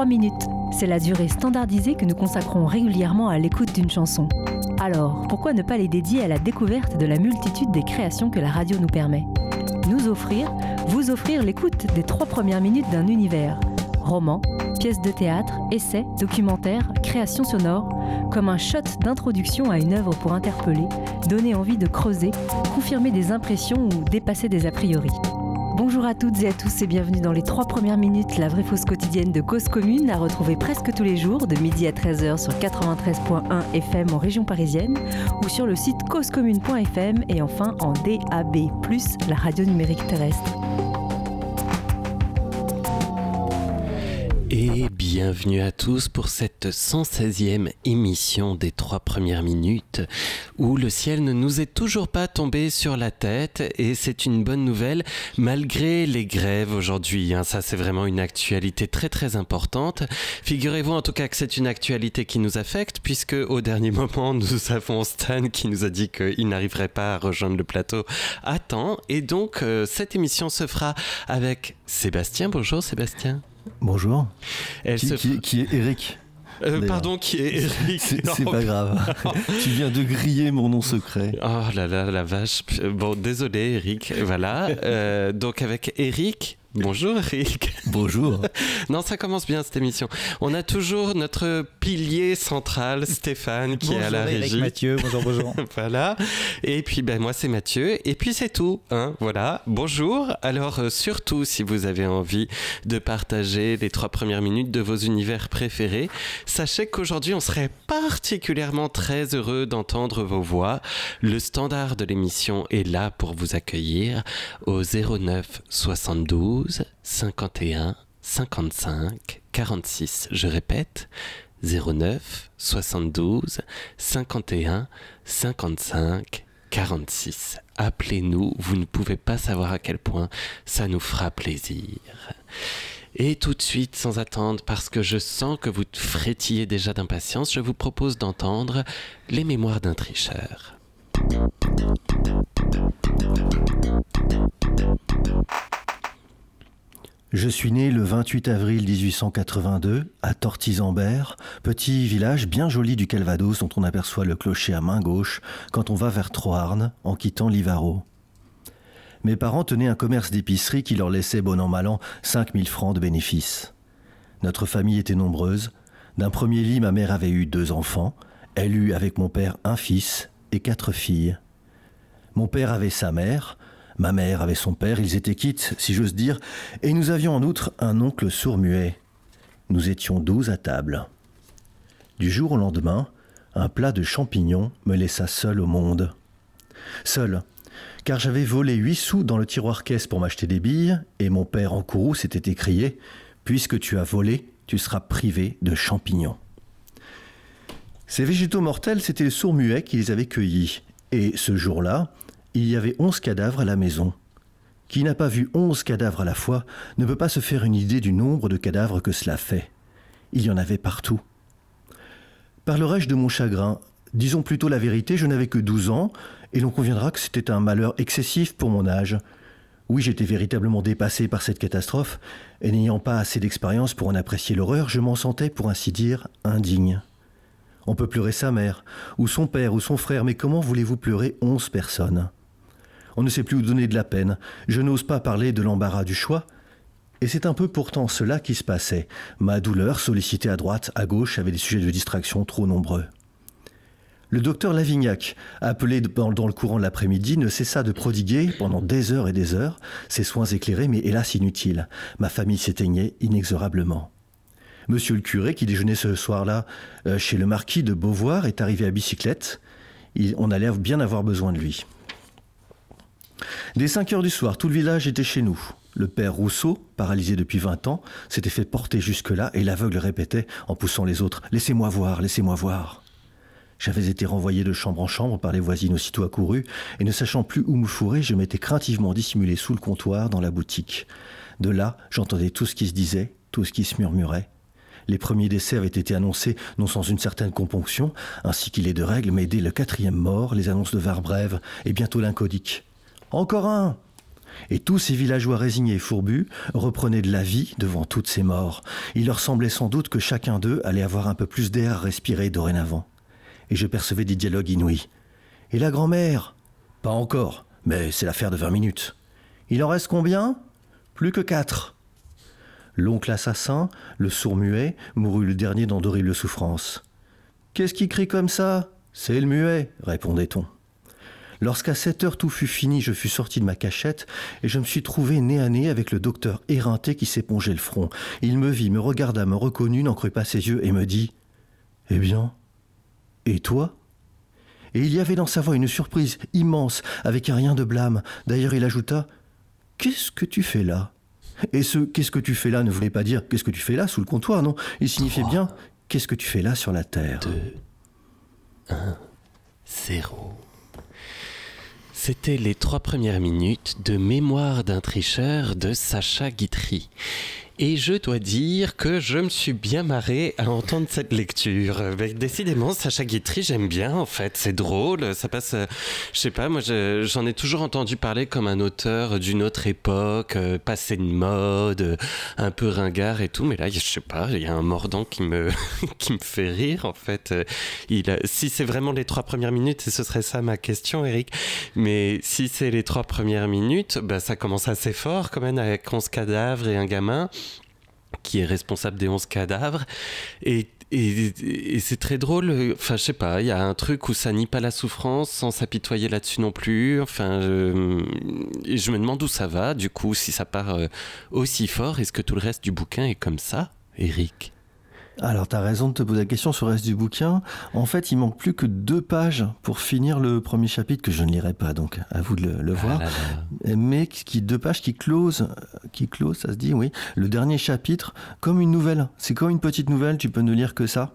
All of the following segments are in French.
3 minutes. C'est la durée standardisée que nous consacrons régulièrement à l'écoute d'une chanson. Alors, pourquoi ne pas les dédier à la découverte de la multitude des créations que la radio nous permet? Nous offrir, vous offrir l'écoute des trois premières minutes d'un univers. Roman, pièces de théâtre, essais, documentaires, créations sonores, comme un shot d'introduction à une œuvre pour interpeller, donner envie de creuser, confirmer des impressions ou dépasser des a priori. Bonjour à toutes et à tous et bienvenue dans les trois premières minutes, la vraie fausse quotidienne de Cause Commune, à retrouver presque tous les jours de midi à 13h sur 93.1 FM en région parisienne ou sur le site causecommune.fm et enfin en DAB+, la radio numérique terrestre. Bienvenue à tous pour cette 116e émission des trois premières minutes où le ciel ne nous est toujours pas tombé sur la tête et c'est une bonne nouvelle malgré les grèves aujourd'hui. Hein. ça c'est vraiment une actualité très très importante. Figurez-vous en tout cas que c'est une actualité qui nous affecte puisque au dernier moment nous avons Stan qui nous a dit qu'il n'arriverait pas à rejoindre le plateau à temps et donc euh, cette émission se fera avec Sébastien. Bonjour Sébastien. Bonjour. qui, est Eric euh, pardon, qui est Eric C'est pas grave. tu viens de griller mon nom secret. Oh là là, la vache. Bon, désolé, Eric. Voilà. Euh, donc, avec Eric, Bonjour Eric. Bonjour. non, ça commence bien cette émission. On a toujours notre pilier central, Stéphane, qui est à la Eric régie. Mathieu, bonjour, bonjour. voilà. Et puis, ben, moi, c'est Mathieu. Et puis, c'est tout. Hein voilà. Bonjour. Alors, euh, surtout, si vous avez envie de partager les trois premières minutes de vos univers préférés, sachez qu'aujourd'hui, on serait particulièrement très heureux d'entendre vos voix. Le standard de l'émission est là pour vous accueillir au 09 72 51 55 46. Je répète, 09 72 51 55 46. Appelez-nous, vous ne pouvez pas savoir à quel point ça nous fera plaisir. Et tout de suite, sans attendre, parce que je sens que vous frétillez déjà d'impatience, je vous propose d'entendre les mémoires d'un tricheur. Je suis né le 28 avril 1882 à Tortizambert, petit village bien joli du Calvados dont on aperçoit le clocher à main gauche quand on va vers Troarn en quittant Livaro. Mes parents tenaient un commerce d'épicerie qui leur laissait bon an mal an 5000 francs de bénéfices. Notre famille était nombreuse. D'un premier lit, ma mère avait eu deux enfants. Elle eut avec mon père un fils et quatre filles. Mon père avait sa mère, Ma mère avait son père, ils étaient quittes, si j'ose dire, et nous avions en outre un oncle sourd-muet. Nous étions douze à table. Du jour au lendemain, un plat de champignons me laissa seul au monde. Seul, car j'avais volé huit sous dans le tiroir caisse pour m'acheter des billes, et mon père en courroux s'était écrié Puisque tu as volé, tu seras privé de champignons. Ces végétaux mortels, c'était le sourd-muet qui les avait cueillis, et ce jour-là, il y avait onze cadavres à la maison. Qui n'a pas vu onze cadavres à la fois ne peut pas se faire une idée du nombre de cadavres que cela fait. Il y en avait partout. Parlerai-je de mon chagrin Disons plutôt la vérité, je n'avais que douze ans, et l'on conviendra que c'était un malheur excessif pour mon âge. Oui, j'étais véritablement dépassé par cette catastrophe, et n'ayant pas assez d'expérience pour en apprécier l'horreur, je m'en sentais, pour ainsi dire, indigne. On peut pleurer sa mère, ou son père, ou son frère, mais comment voulez-vous pleurer onze personnes? On ne sait plus où donner de la peine. Je n'ose pas parler de l'embarras du choix. Et c'est un peu pourtant cela qui se passait. Ma douleur, sollicitée à droite, à gauche, avait des sujets de distraction trop nombreux. Le docteur Lavignac, appelé dans le courant de l'après-midi, ne cessa de prodiguer, pendant des heures et des heures, ses soins éclairés, mais hélas inutiles. Ma famille s'éteignait inexorablement. Monsieur le curé, qui déjeunait ce soir-là euh, chez le marquis de Beauvoir, est arrivé à bicyclette. on allait bien avoir besoin de lui. Dès 5 heures du soir, tout le village était chez nous. Le père Rousseau, paralysé depuis 20 ans, s'était fait porter jusque-là et l'aveugle répétait, en poussant les autres Laissez-moi voir, laissez-moi voir. J'avais été renvoyé de chambre en chambre par les voisines aussitôt accourues, et ne sachant plus où me fourrer, je m'étais craintivement dissimulé sous le comptoir dans la boutique. De là, j'entendais tout ce qui se disait, tout ce qui se murmurait. Les premiers décès avaient été annoncés non sans une certaine componction, ainsi qu'il est de règle, mais dès le quatrième mort, les annonces de Varbrève et bientôt l'incodique. Encore un Et tous ces villageois résignés et fourbus reprenaient de la vie devant toutes ces morts. Il leur semblait sans doute que chacun d'eux allait avoir un peu plus d'air à respirer dorénavant. Et je percevais des dialogues inouïs. Et la grand-mère? Pas encore, mais c'est l'affaire de vingt minutes. Il en reste combien? Plus que quatre. L'oncle assassin, le sourd-muet, mourut le dernier dans d'horribles souffrances. Qu'est-ce qui crie comme ça? C'est le muet, répondait-on. Lorsqu'à sept heures tout fut fini, je fus sorti de ma cachette et je me suis trouvé nez à nez avec le docteur éreinté qui s'épongeait le front. Il me vit, me regarda, me reconnut, n'en crut pas ses yeux et me dit Eh bien, et toi? Et il y avait dans sa voix une surprise immense, avec un rien de blâme. D'ailleurs, il ajouta Qu'est-ce que tu fais là? Et ce Qu'est-ce que tu fais là ne voulait pas dire Qu'est-ce que tu fais là sous le comptoir, non. Il signifiait bien Qu'est-ce que tu fais là sur la terre? 2, 1, 0. C'était les trois premières minutes de Mémoire d'un tricheur de Sacha Guitry. Et je dois dire que je me suis bien marré à entendre cette lecture. Mais décidément, Sacha Guitry, j'aime bien en fait. C'est drôle, ça passe. euh, Je sais pas, moi je- j'en ai toujours entendu parler comme un auteur d'une autre époque, euh, passé de mode, euh, un peu ringard et tout. Mais là, je sais pas, il y a un mordant qui me, qui me fait rire en fait. Il a- si c'est vraiment les trois premières minutes, ce serait ça ma question, Eric. Mais si c'est les trois premières minutes, bah, ça commence assez fort quand même avec 11 cadavres et un gamin qui est responsable des 11 cadavres. Et, et, c'est très drôle. Enfin, je sais pas, il y a un truc où ça nie pas la souffrance sans s'apitoyer là-dessus non plus. Enfin, je me demande où ça va, du coup, si ça part euh, aussi fort. Est-ce que tout le reste du bouquin est comme ça, Eric? Alors, tu as raison de te poser la question sur le reste du bouquin. En fait, il manque plus que deux pages pour finir le premier chapitre, que je ne lirai pas, donc à vous de le, le voir. Ah là là. Mais qui, deux pages qui closent, qui close, ça se dit, oui, le dernier chapitre, comme une nouvelle. C'est comme une petite nouvelle, tu peux ne lire que ça.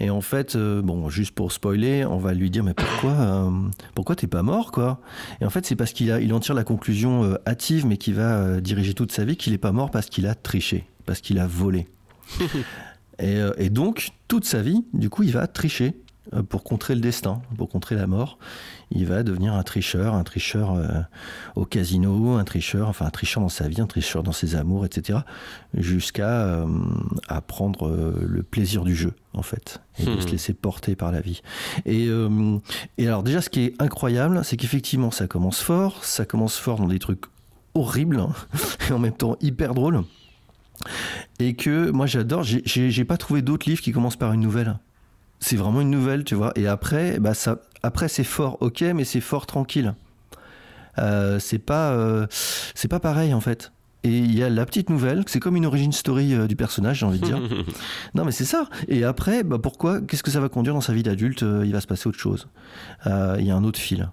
Et en fait, euh, bon, juste pour spoiler, on va lui dire, mais pourquoi, euh, pourquoi t'es pas mort, quoi? Et en fait, c'est parce qu'il il en tire la conclusion euh, hâtive, mais qui va diriger toute sa vie, qu'il est pas mort parce qu'il a triché, parce qu'il a volé. et, euh, et donc, toute sa vie, du coup, il va tricher euh, pour contrer le destin, pour contrer la mort. Il va devenir un tricheur, un tricheur euh, au casino, un tricheur, enfin un tricheur dans sa vie, un tricheur dans ses amours, etc. Jusqu'à euh, à prendre euh, le plaisir du jeu, en fait, et de Hmm. se laisser porter par la vie. Et, et alors déjà, ce qui est incroyable, c'est qu'effectivement, ça commence fort, ça commence fort dans des trucs horribles, hein, et en même temps hyper drôles. Et que moi j'adore, j'ai- pas trouvé d'autres livres qui commencent par une nouvelle. C'est vraiment une nouvelle, tu vois. Et après, bah ça, après c'est fort, ok, mais c'est fort tranquille. Euh, c'est pas, euh, c'est pas pareil en fait. Et il y a la petite nouvelle, c'est comme une origin story euh, du personnage, j'ai envie de dire. non, mais c'est ça. Et après, bah pourquoi Qu'est-ce que ça va conduire dans sa vie d'adulte Il va se passer autre chose. Il y a un autre fil.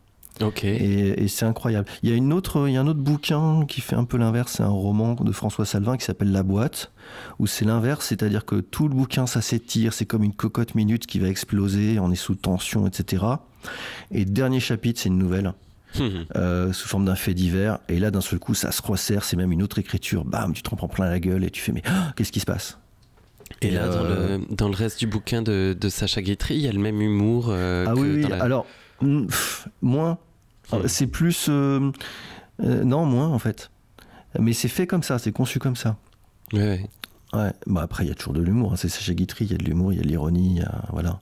Et, et c'est incroyable. Il y a une autre, il y a un autre bouquin qui fait un peu l'inverse. C'est un roman de François Salvin qui s'appelle La boîte, où c'est l'inverse, c'est-à-dire que tout le bouquin ça s'étire, c'est comme une cocotte minute qui va exploser, on est sous tension, etc. Et dernier chapitre, c'est une nouvelle euh, sous forme d'un fait divers. Et là, d'un seul coup, ça se resserre. C'est même une autre écriture. Bam, tu te prends plein la gueule et tu fais mais ah, qu'est-ce qui se passe? Et là, dans, euh, le, dans le reste du bouquin de, de Sacha Guitry, il y a le même humour euh, Ah que oui, oui. dans la- Alors, mm, pff, moins. Hmm. C'est plus. euh, euh, non, moins en fait. Mais c'est fait comme ça, c'est conçu comme ça. Ouais, ouais. Ouais. Bah après, il y a toujours de l'humour. hein. C'est Sacha Guitry, il y a de l'humour, il y a de l'ironie, voilà.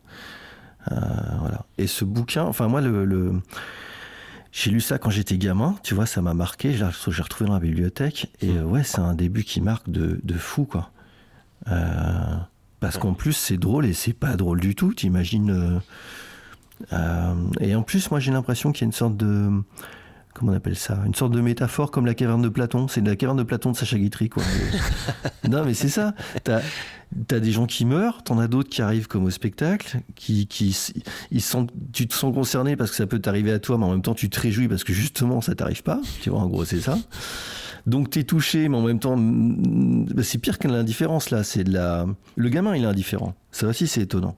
Euh, voilà. Et ce bouquin, enfin moi, le, le- j'ai lu ça quand j'étais gamin. Tu vois, ça m'a marqué. Je l'ai j'ai retrouvé dans la bibliothèque. Et euh, ouais, c'est un début qui marque de, de fou, quoi. Parce qu'en plus, c'est drôle et c'est pas drôle du tout. T'imagines. Euh, et en plus, moi, j'ai l'impression qu'il y a une sorte de. Comment on appelle ça Une sorte de métaphore comme la caverne de Platon. C'est la caverne de Platon de Sacha Guitry, quoi. non, mais c'est ça. T'as as des gens qui meurent, t'en as d'autres qui arrivent comme au spectacle, qui, qui ils sont, tu te sens concerné parce que ça peut t'arriver à toi, mais en même temps tu te réjouis parce que justement ça t'arrive pas. Tu vois, en gros, c'est ça. Donc t'es touché, mais en même temps, mm, bah, c'est pire que l'indifférence là. C'est de la. Le gamin, il est indifférent. Ça aussi, c'est étonnant.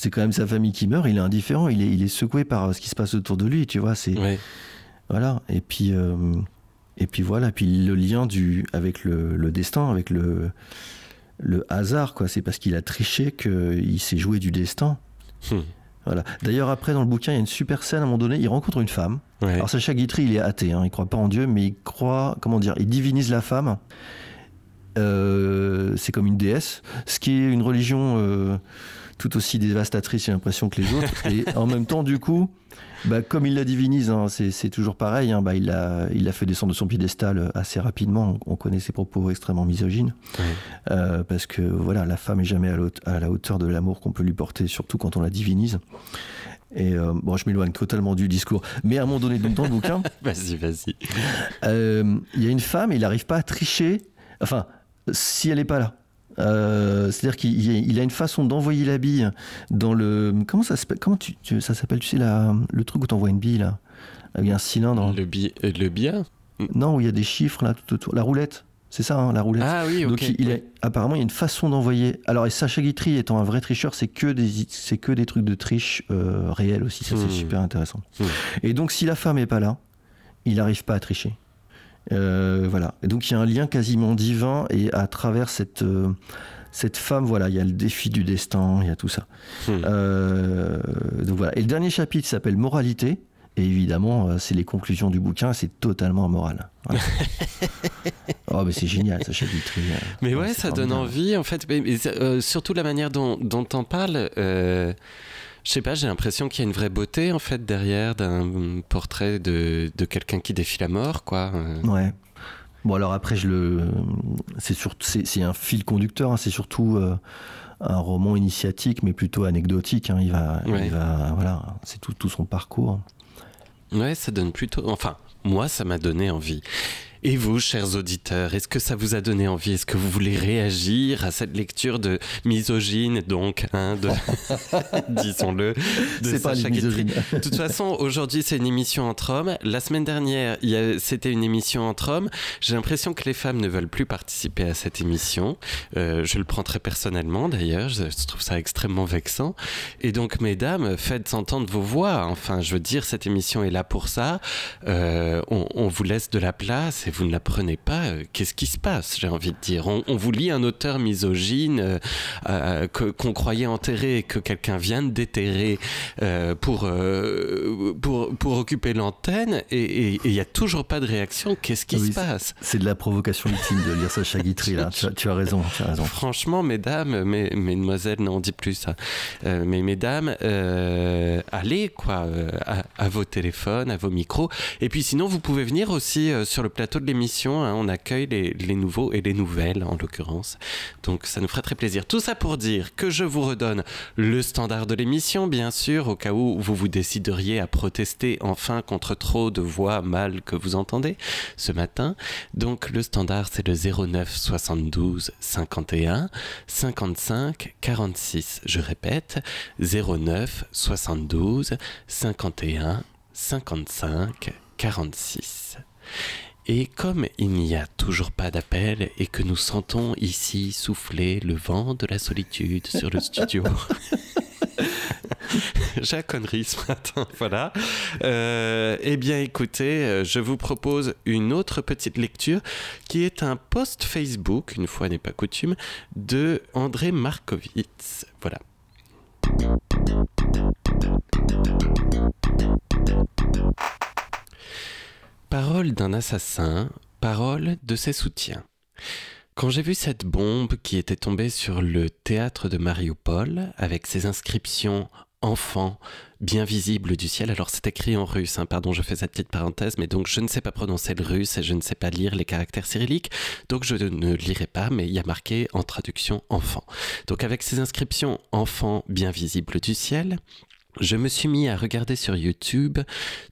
C'est quand même sa famille qui meurt, il est indifférent, il est, il est secoué par euh, ce qui se passe autour de lui, tu vois. C'est voilà. Et puis, euh, et puis voilà. Puis le lien du avec le, le destin, avec le le hasard, quoi. C'est parce qu'il a triché qu'il s'est joué du destin. Hmm. Voilà. D'ailleurs, après, dans le bouquin, il y a une super scène à un moment donné. Il rencontre une femme Alors Sacha Guitry, il est athée, hein, il croit pas en Dieu, mais il croit, comment dire, il divinise la femme. Euh, c'est comme une déesse, ce qui est une religion euh, tout aussi dévastatrice, j'ai l'impression que les autres. Et en même temps, du coup, bah, comme il la divinise, hein, c'est toujours pareil, hein, bah, il l'a il fait descendre de son piédestal assez rapidement. On connaît ses propos extrêmement misogynes. Euh, parce que voilà, la femme est jamais à, la hauteur de l'amour qu'on peut lui porter, surtout quand on la divinise. Et euh, bon, je m'éloigne totalement du discours. Mais à un moment donné, dans le bouquin. vas-y, vas-y. Euh, il y a une femme, il n'arrive pas à tricher. Enfin, si elle n'est pas là. Euh, c'est-à-dire qu'il a une façon d'envoyer la bille dans le. Comment ça s'appelle Comment tu, ça s'appelle Tu sais, la, le truc où tu envoies une bille, là? Il y a un cylindre. Le, bi, le billard? Non, où il y a des chiffres, là, tout autour. La roulette. C'est ça, hein, la roulette. Ah oui, Donc il, apparemment, il y a une façon d'envoyer. Alors, et Sacha Guitry étant un vrai tricheur, c'est que des, c'est que des trucs de triche euh, réels aussi. Ça, c'est hmm. super intéressant. Hmm. Et donc, si la femme est pas là, il n'arrive pas à tricher. Euh, voilà. Et donc, il y a un lien quasiment divin et à travers cette euh, cette femme, voilà, il y a le défi du destin, il y a tout ça. Hmm. donc voilà. Et le dernier chapitre s'appelle Moralité. Et évidemment, euh, c'est les conclusions du bouquin, c'est totalement moral. oh, mais c'est génial, ça Guitry. Euh. Mais ouais, ça donne envie, en fait. Mais, euh, surtout la manière dont, dont on parle. Je sais pas, j'ai l'impression qu'il y a une vraie beauté, en fait, derrière d'un portrait de, de quelqu'un qui défie la mort, quoi. Ouais. Bon, alors après, je le... c'est, c'est, un fil conducteur, hein. c'est surtout un roman initiatique, mais plutôt anecdotique. Hein. Il, va, il va, voilà, c'est tout, tout son parcours. Ouais, ça donne plutôt. Enfin, moi, ça m'a donné envie. Et vous, chers auditeurs, est-ce que ça vous a donné envie? Est-ce que vous voulez réagir à cette lecture de misogyne, donc, hein, de... disons-le, de pas De toute façon, aujourd'hui, c'est une émission entre hommes. La semaine dernière, c'était une émission entre hommes. J'ai l'impression que les femmes ne veulent plus participer à cette émission. Euh, je le prends très personnellement, d'ailleurs. Je, trouve ça extrêmement vexant. Et donc, mesdames, faites entendre vos voix. Enfin, je veux dire, cette émission est là pour ça. Euh, on, on vous laisse de la place vous ne la prenez pas, euh, qu'est-ce qui se passe J'ai envie de dire? On, vous lit un auteur misogyne euh, euh, qu'on croyait enterré et que quelqu'un vient de déterrer pour, pour, pour, occuper l'antenne et il n'y a toujours pas de réaction. Qu'est-ce qui se passe? C'est de la provocation ultime de lire Sacha Guitry, là. Tu, as raison, tu as raison. Franchement, mesdames, mes, mesdemoiselles, non, on dit plus ça. mais mesdames, allez, quoi, à, à, vos téléphones, à vos micros. Et puis sinon, vous pouvez venir aussi sur le plateau de l'émission, hein, on accueille les, nouveaux et les nouvelles en l'occurrence. Donc ça nous ferait très plaisir. Tout ça pour dire que je vous redonne le standard de l'émission, bien sûr, au cas où vous vous décideriez à protester enfin contre trop de voix mal que vous entendez ce matin. Donc le standard c'est le 09 72 51 55 46. Je répète, 09 72 51 55 46. Et comme il n'y a toujours pas d'appel et que nous sentons ici souffler le vent de la solitude sur le studio. J'ai la connerie ce matin, voilà. Euh, eh bien, écoutez, je vous propose une autre petite lecture qui est un post Facebook, une fois n'est pas coutume, de André Markovitz. Voilà. Parole d'un assassin, parole de ses soutiens. Quand j'ai vu cette bombe qui était tombée sur le théâtre de Mariupol, avec ses inscriptions enfants bien visibles du ciel. Alors c'est écrit en russe, hein, pardon, je fais cette petite parenthèse, mais donc je ne sais pas prononcer le russe et je ne sais pas lire les caractères cyrilliques, donc je ne lirai pas, mais il y a marqué en traduction enfant. Donc avec ces inscriptions enfants bien visibles du ciel, je me suis mis à regarder sur YouTube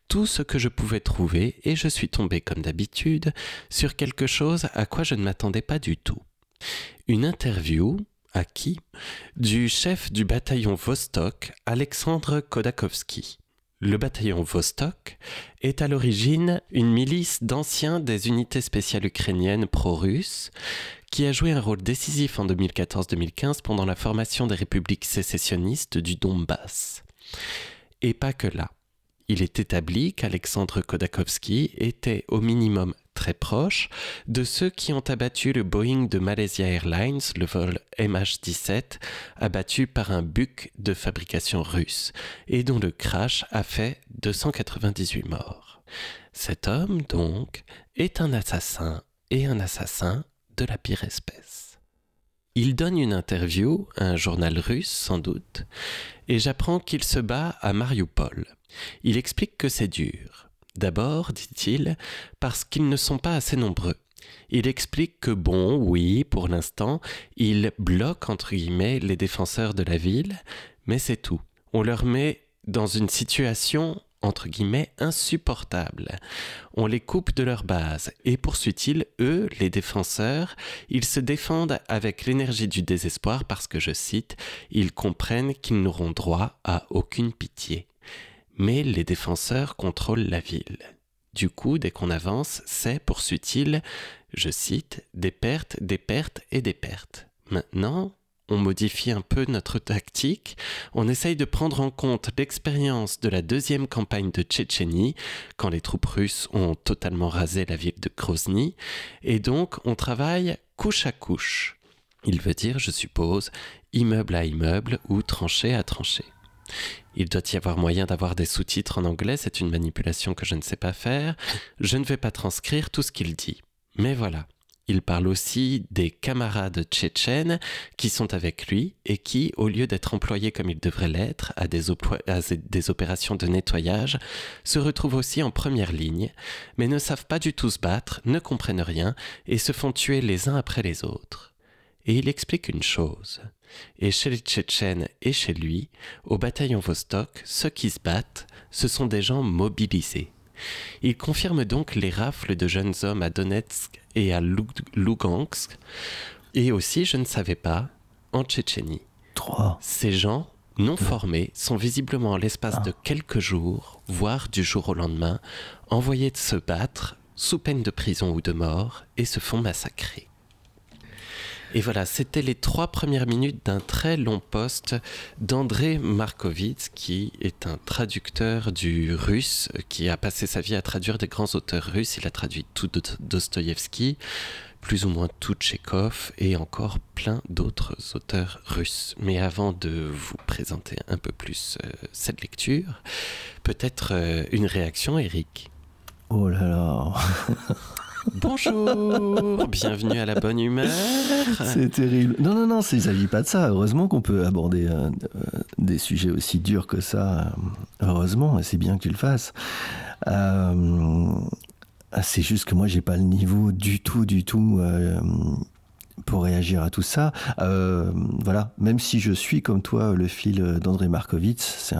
tout ce que je pouvais trouver et je suis tombé comme d'habitude sur quelque chose à quoi je ne m'attendais pas du tout. Une interview à qui? Du chef du bataillon Vostok, Alexandre Kodakovski. Le bataillon Vostok est à l'origine une milice d'anciens des unités spéciales ukrainiennes pro-russes qui a joué un rôle décisif en 2014-2015 pendant la formation des républiques sécessionnistes du Donbass. Et pas que là. Il est établi qu'Alexandre Kodakovski était au minimum très proche de ceux qui ont abattu le Boeing de Malaysia Airlines, le vol MH17, abattu par un Buk de fabrication russe, et dont le crash a fait 298 morts. Cet homme, donc, est un assassin, et un assassin de la pire espèce. Il donne une interview à un journal russe, sans doute, et j'apprends qu'il se bat à Mariupol. Il explique que c'est dur. D'abord, dit-il, parce qu'ils ne sont pas assez nombreux. Il explique que bon, oui, pour l'instant, il bloque entre guillemets les défenseurs de la ville, mais c'est tout. On leur met dans une situation entre guillemets insupportable. On les coupe de leur base et poursuit-il, eux, les défenseurs, ils se défendent avec l'énergie du désespoir parce que, je cite, ils comprennent qu'ils n'auront droit à aucune pitié. Mais les défenseurs contrôlent la ville. Du coup, dès qu'on avance, c'est, poursuit-il, je cite, des pertes, des pertes et des pertes. Maintenant, on modifie un peu notre tactique, on essaye de prendre en compte l'expérience de la deuxième campagne de Tchétchénie, quand les troupes russes ont totalement rasé la ville de Grozny, et donc on travaille couche à couche. Il veut dire, je suppose, immeuble à immeuble ou tranchée à tranchée. Il doit y avoir moyen d'avoir des sous-titres en anglais, c'est une manipulation que je ne sais pas faire. Je ne vais pas transcrire tout ce qu'il dit. Mais voilà, il parle aussi des camarades tchétchènes qui sont avec lui et qui, au lieu d'être employés comme ils devraient l'être à, des, opérations de nettoyage, se retrouvent aussi en première ligne, mais ne savent pas du tout se battre, ne comprennent rien et se font tuer les uns après les autres. Et il explique une chose. Et chez les Tchétchènes et chez lui, au bataillon Vostok, ceux qui se battent, ce sont des gens mobilisés. Il confirme donc les rafles de jeunes hommes à Donetsk et à Lugansk, et aussi, je ne savais pas, en Tchétchénie. Trois. Ces gens non formés sont visiblement en l'espace ah. de quelques jours, voire du jour au lendemain, envoyés de se battre sous peine de prison ou de mort et se font massacrer. Et voilà, c'était les trois premières minutes d'un très long poste d'André Markovitz, qui est un traducteur du russe, qui a passé sa vie à traduire des grands auteurs russes. Il a traduit tout Dostoïevski, plus ou moins tout Tchekhov et encore plein d'autres auteurs russes. Mais avant de vous présenter un peu plus euh, cette lecture, peut-être euh, une réaction, Eric? Oh là là Bonjour, bienvenue à la bonne humeur. C'est terrible. Non, non, non, il ne s'agit pas de ça. Heureusement qu'on peut aborder euh, euh, des sujets aussi durs que ça. Heureusement, et c'est bien que tu le fasses. Euh, c'est juste que moi, j'ai pas le niveau du tout, du tout pour réagir à tout ça. Euh, voilà, même si je suis comme toi le fil d'André Markovitz,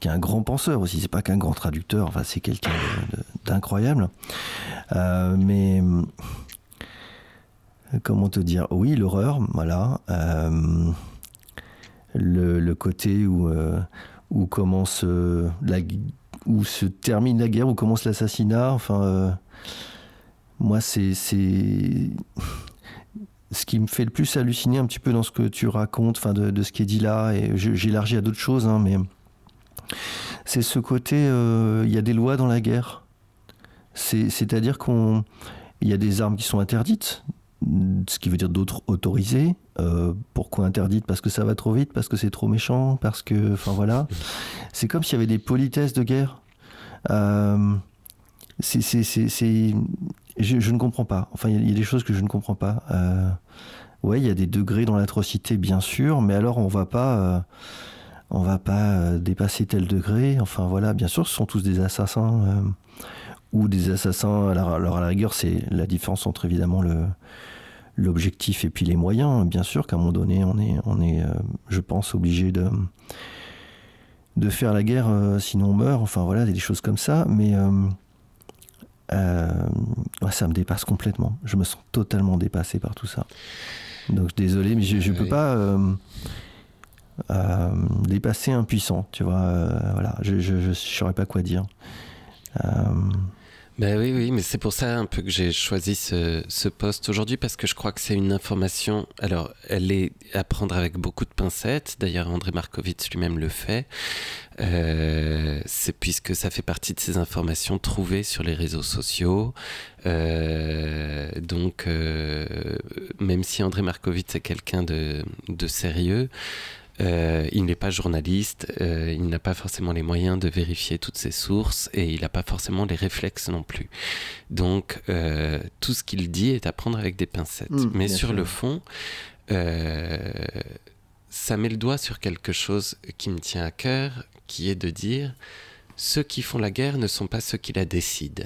qui est un grand penseur aussi. C'est pas qu'un grand traducteur. Enfin, c'est quelqu'un d'incroyable. Euh, mais comment te dire? Oui, l'horreur. Voilà. Euh, le, côté où où commence la où se termine la guerre, où commence l'assassinat. Enfin, moi, c'est ce qui me fait le plus halluciner un petit peu dans ce que tu racontes, enfin de, ce qui est dit là, et j'élargis à d'autres choses, hein, mais c'est ce côté, euh, il y a des lois dans la guerre. C'est-à-dire qu'il y a des armes qui sont interdites, ce qui veut dire d'autres autorisées. Euh, pourquoi interdites? Parce que ça va trop vite, parce que c'est trop méchant, parce que, enfin voilà. C'est comme s'il y avait des politesses de guerre. Euh, c'est je, ne comprends pas. Enfin, il y, a des choses que je ne comprends pas. Euh, ouais, il y a des degrés dans l'atrocité, bien sûr, mais alors on va pas, euh, on va pas euh, dépasser tel degré. Enfin voilà, bien sûr, ce sont tous des assassins euh, ou des assassins. Alors, à la rigueur, c'est la différence entre évidemment le l'objectif et puis les moyens. Bien sûr qu'à un moment donné, on est, on est, je pense, obligé de de faire la guerre, sinon on meurt. Enfin voilà, des choses comme ça, mais euh, ça me dépasse complètement. Je me sens totalement dépassé par tout ça. Donc désolé, mais je ne peux pas euh, euh, dépasser un puissant, tu vois. voilà, je ne saurais pas quoi dire. Ben oui, oui, mais c'est pour ça un peu que j'ai choisi ce, ce poste aujourd'hui parce que je crois que c'est une information. Alors, elle est à prendre avec beaucoup de pincettes. D'ailleurs, André Markovitch lui-même le fait. Euh, c'est puisque ça fait partie de ces informations trouvées sur les réseaux sociaux. Euh, donc, euh, même si André Markovitch est quelqu'un de, de sérieux, euh, il n'est pas journaliste, euh, il n'a pas forcément les moyens de vérifier toutes ses sources et il n'a pas forcément les réflexes non plus. Donc euh, tout ce qu'il dit est à prendre avec des pincettes. Mmh, Mais sur sûr. le fond, ça met le doigt sur quelque chose qui me tient à cœur, qui est de dire ceux qui font la guerre ne sont pas ceux qui la décident.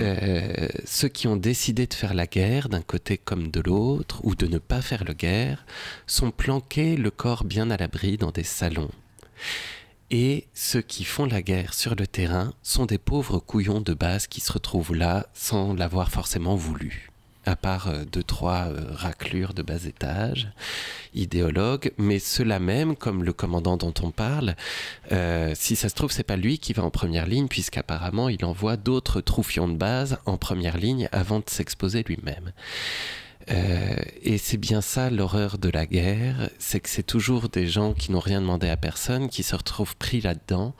Euh, ceux qui ont décidé de faire la guerre d'un côté comme de l'autre, ou de ne pas faire la guerre, sont planqués le corps bien à l'abri dans des salons. Et ceux qui font la guerre sur le terrain sont des pauvres couillons de base qui se retrouvent là sans l'avoir forcément voulu. À part euh, deux, trois euh, raclures de bas étage, idéologues, mais ceux-là même, comme le commandant dont on parle, euh, si ça se trouve, c'est pas lui qui va en première ligne, puisqu'apparemment il envoie d'autres troufions de base en première ligne avant de s'exposer lui-même. Euh, et c'est bien ça l'horreur de la guerre, c'est que c'est toujours des gens qui n'ont rien demandé à personne, qui se retrouvent pris là-dedans,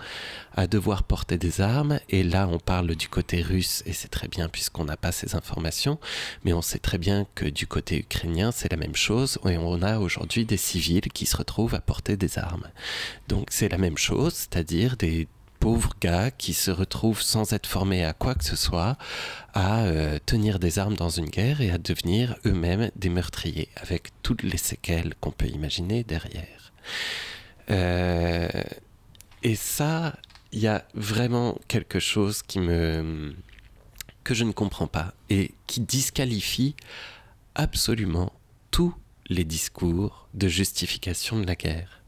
à devoir porter des armes. Et là, on parle du côté russe, et c'est très bien puisqu'on n'a pas ces informations, mais on sait très bien que du côté ukrainien, c'est la même chose, et on a aujourd'hui des civils qui se retrouvent à porter des armes. Donc c'est la même chose, c'est-à-dire des pauvres gars qui se retrouvent sans être formés à quoi que ce soit, à euh, tenir des armes dans une guerre et à devenir eux-mêmes des meurtriers, avec toutes les séquelles qu'on peut imaginer derrière. Euh, et ça, il y a vraiment quelque chose qui me que je ne comprends pas et qui disqualifie absolument tous les discours de justification de la guerre.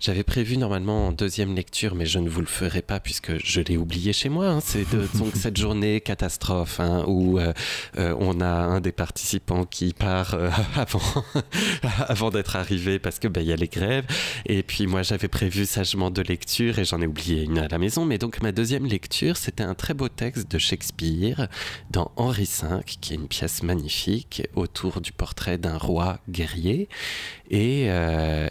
J'avais prévu normalement en deuxième lecture, mais je ne vous le ferai pas puisque je l'ai oublié chez moi. hein. C'est donc cette journée catastrophe hein, où euh, euh, on a un des participants qui part euh, avant, d'être arrivé parce que ben, il y a les grèves. Et puis moi j'avais prévu sagement deux lectures et j'en ai oublié une à la maison. Mais donc ma deuxième lecture, c'était un très beau texte de Shakespeare dans Henri V, qui est une pièce magnifique autour du portrait d'un roi guerrier et,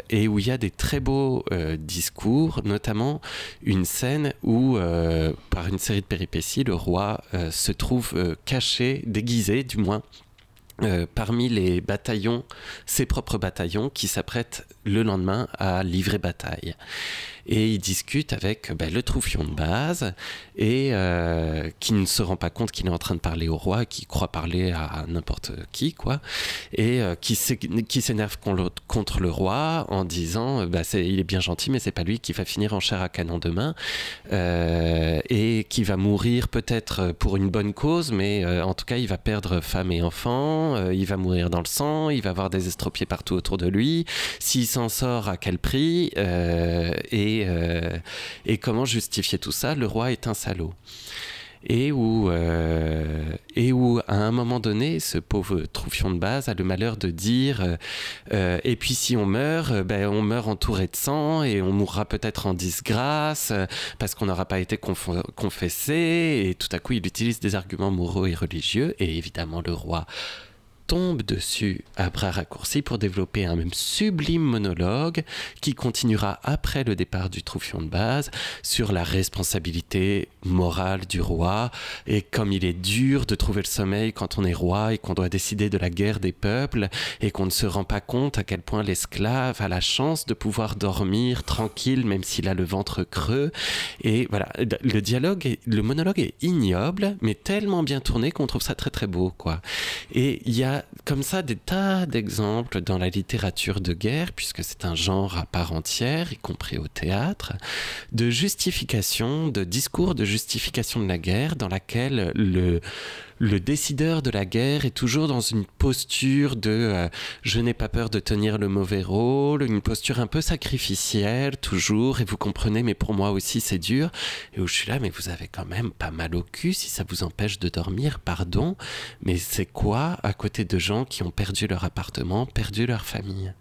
et où il y a des très beaux euh, discours, notamment une scène où, euh, par une série de péripéties, le roi euh, se trouve caché, déguisé du moins, parmi les bataillons, ses propres bataillons, qui s'apprêtent le lendemain à livrer bataille. Et il discute avec ben, le troufion de base, et euh, qui ne se rend pas compte qu'il est en train de parler au roi, qui croit parler à n'importe qui, quoi, et euh, qui s'é- qui s'énerve contre le roi en disant, euh, bah, il est bien gentil, mais c'est pas lui qui va finir en chair à canon demain, euh, et qui va mourir peut-être pour une bonne cause, mais euh, en tout cas, il va perdre femme et enfants, euh, il va mourir dans le sang, il va avoir des estropiés partout autour de lui. S'il s'en sort, à quel prix euh, et, euh, et comment justifier tout ça? Le roi est un salaud. Et où, euh, et où, à un moment donné, ce pauvre troufion de base a le malheur de dire euh, Et puis, si on meurt, ben, on meurt entouré de sang et on mourra peut-être en disgrâce parce qu'on n'aura pas été confessé. Et tout à coup, il utilise des arguments moraux et religieux. Et évidemment, le roi tombe dessus à bras raccourcis pour développer un même sublime monologue qui continuera après le départ du troufion de base sur la responsabilité morale du roi. Et comme il est dur de trouver le sommeil quand on est roi et qu'on doit décider de la guerre des peuples et qu'on ne se rend pas compte à quel point l'esclave a la chance de pouvoir dormir tranquille même s'il a le ventre creux. Et voilà le dialogue le monologue est ignoble mais tellement bien tourné qu'on trouve ça très très beau quoi. Et il y a comme ça des tas d'exemples dans la littérature de guerre, puisque c'est un genre à part entière, y compris au théâtre, de justification, de discours de justification de la guerre, dans laquelle le, le décideur de la guerre est toujours dans une posture de euh, je n'ai pas peur de tenir le mauvais rôle, une posture un peu sacrificielle, toujours, et vous comprenez, mais pour moi aussi c'est dur, et où je suis là, mais vous avez quand même pas mal au cul si ça vous empêche de dormir, pardon, mais c'est quoi à côté de gens qui ont perdu leur appartement, perdu leur famille?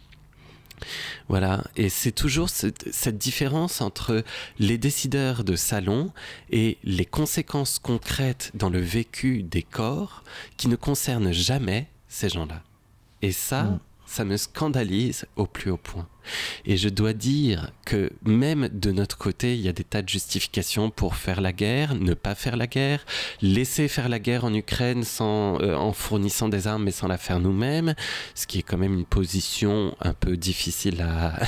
Voilà, et c'est toujours cette différence entre les décideurs de salon et les conséquences concrètes dans le vécu des corps qui ne concernent jamais ces gens-là. Et ça, mm ça me scandalise au plus haut point. Et je dois dire que même de notre côté, il y a des tas de justifications pour faire la guerre, ne pas faire la guerre, laisser faire la guerre en Ukraine sans, euh, en fournissant des armes mais sans la faire nous-mêmes, ce qui est quand même une position un peu difficile à,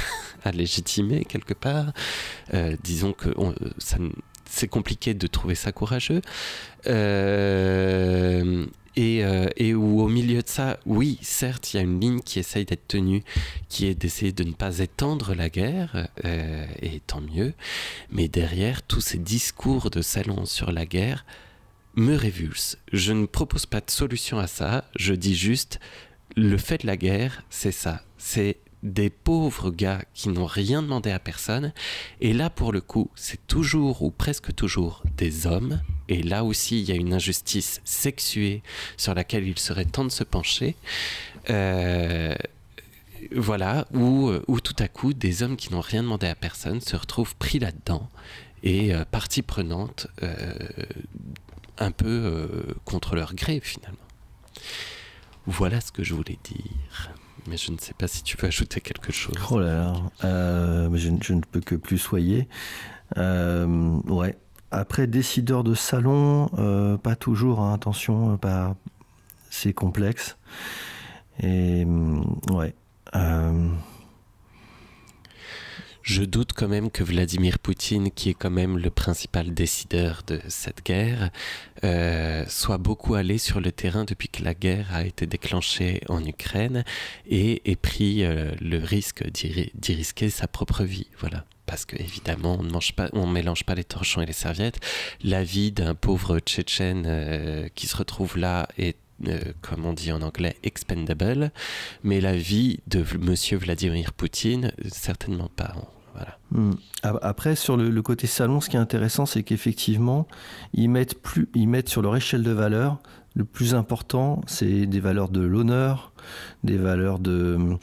légitimer quelque part. Euh, disons que c'est compliqué de trouver ça courageux. Euh, euh, et, où au milieu de ça, oui, certes, il y a une ligne qui essaye d'être tenue, qui est d'essayer de ne pas étendre la guerre, euh, et tant mieux, mais derrière, tous ces discours de salon sur la guerre me révulsent. Je ne propose pas de solution à ça, je dis juste, le fait de la guerre, c'est ça, c'est des pauvres gars qui n'ont rien demandé à personne. Et là, pour le coup, c'est toujours ou presque toujours des hommes. Et là aussi, il y a une injustice sexuée sur laquelle il serait temps de se pencher. Euh, voilà, où, tout à coup, des hommes qui n'ont rien demandé à personne se retrouvent pris là-dedans et euh, partie prenante euh, un peu contre leur gré, finalement. Voilà ce que je voulais dire mais je ne sais pas si tu veux ajouter quelque chose. Oh là là, euh, je, ne peux que plus soyer. Euh, ouais. Après, décideur de salon, euh, pas toujours, hein, attention, pas... c'est complexe. Et ouais. Je doute quand même que Vladimir Poutine, qui est quand même le principal décideur de cette guerre, euh, soit beaucoup allé sur le terrain depuis que la guerre a été déclenchée en Ukraine et ait pris euh, le risque d'y risquer sa propre vie. Voilà parce qu'évidemment, on ne mélange pas les torchons et les serviettes. La vie d'un pauvre Tchétchène euh, qui se retrouve là est comme on dit en anglais, expendable, mais la vie de monsieur Vladimir Poutine, certainement pas. Hmm. Après, sur le, côté salon, ce qui est intéressant, c'est qu'effectivement, ils mettent, plus, ils mettent sur leur échelle de valeur, le plus important, c'est des valeurs de l'honneur, des valeurs de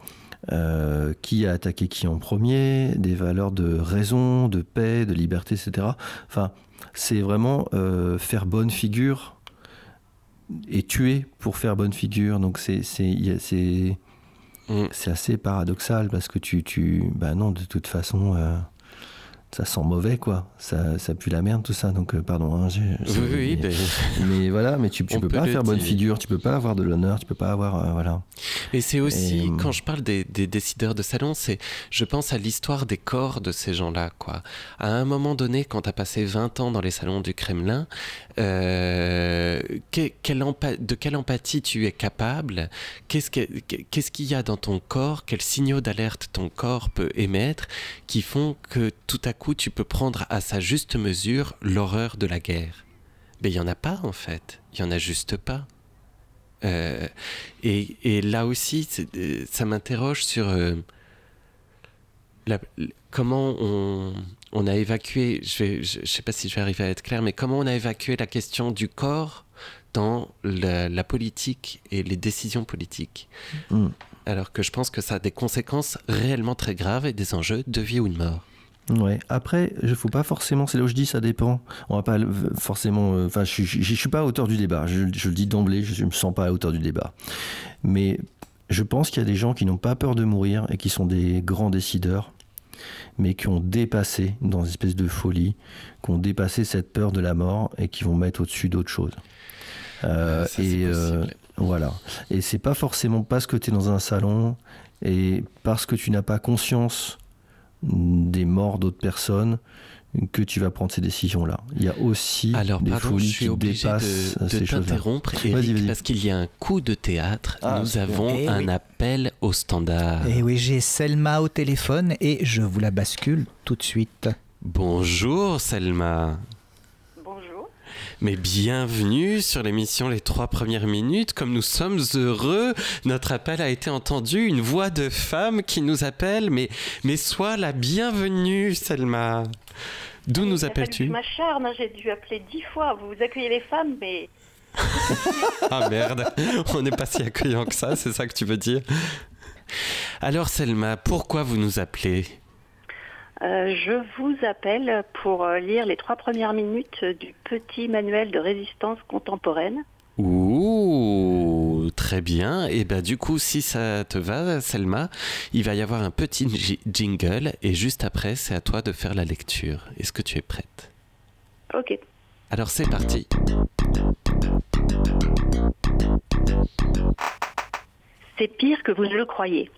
euh, qui a attaqué qui en premier, des valeurs de raison, de paix, de liberté, etc. Enfin, c'est vraiment euh, faire bonne figure et tuer pour faire bonne figure. Donc, c'est Mm. C'est assez paradoxal parce que tu, tu. Bah non, de toute façon. Euh, ça sent mauvais, quoi. Ça, ça pue la merde, tout ça. Donc, euh, pardon. Hein, oui, oui, mais, mais, voilà, mais tu, tu peux pas faire bonne figure, tu peux pas avoir de l'honneur, tu peux pas avoir. Euh, voilà. Et c'est aussi, quand je parle des, des, décideurs de salon, c'est, je pense à l'histoire des corps de ces gens-là, quoi. À un moment donné, quand tu as passé 20 ans dans les salons du Kremlin, euh, de quelle empathie tu es capable? Qu'est-ce qu'il y a dans ton corps? Quels signaux d'alerte ton corps peut émettre qui font que tout à coup tu peux prendre à sa juste mesure l'horreur de la guerre Mais il n'y en a pas en fait. Il n'y en a juste pas. Euh, et, là aussi, ça m'interroge sur euh, comment on, on a évacué, je ne sais pas si je vais arriver à être clair, mais comment on a évacué la question du corps dans la, politique et les décisions politiques. Hmm. Alors que je pense que ça a des conséquences réellement très graves et des enjeux de vie ou de mort. Ouais. Après, je faut pas forcément. C'est là où je dis ça dépend. On va pas forcément. Euh, enfin, je, je, suis pas à hauteur du débat. Je, je le dis d'emblée. Je, ne me sens pas à hauteur du débat. Mais je pense qu'il y a des gens qui n'ont pas peur de mourir et qui sont des grands décideurs mais qui ont dépassé, dans une espèce de folie, qui ont dépassé cette peur de la mort et qui vont mettre au-dessus d'autres choses. Euh, et euh, voilà. Et c'est pas forcément parce que tu es dans un salon et parce que tu n'as pas conscience des morts d'autres personnes que tu vas prendre ces décisions-là. Il y a aussi Alors, des folies qui dépassent de, de t'interrompre, parce qu'il y a un coup de théâtre. Ah, nous avons eh un appel au standard. Et eh oui, j'ai Selma au téléphone et je vous la bascule tout de suite. Bonjour Selma. Mais bienvenue sur l'émission Les trois premières minutes. Comme nous sommes heureux, notre appel a été entendu. Une voix de femme qui nous appelle. Mais, mais sois la bienvenue, Selma. D'où nous appelles-tu Ma charme, j'ai dû appeler dix fois. Vous, vous accueillez les femmes, mais. ah merde, on n'est pas si accueillant que ça, c'est ça que tu veux dire Alors Selma, pourquoi vous nous appelez? Euh, je vous appelle pour euh, lire les trois premières minutes du petit manuel de résistance contemporaine. Ouh, très bien. Et ben du coup, si ça te va, Selma, il va y avoir un petit ji- jingle et juste après, c'est à toi de faire la lecture. Est-ce que tu es prête? Ok. Alors c'est parti. C'est pire que vous ne le croyez.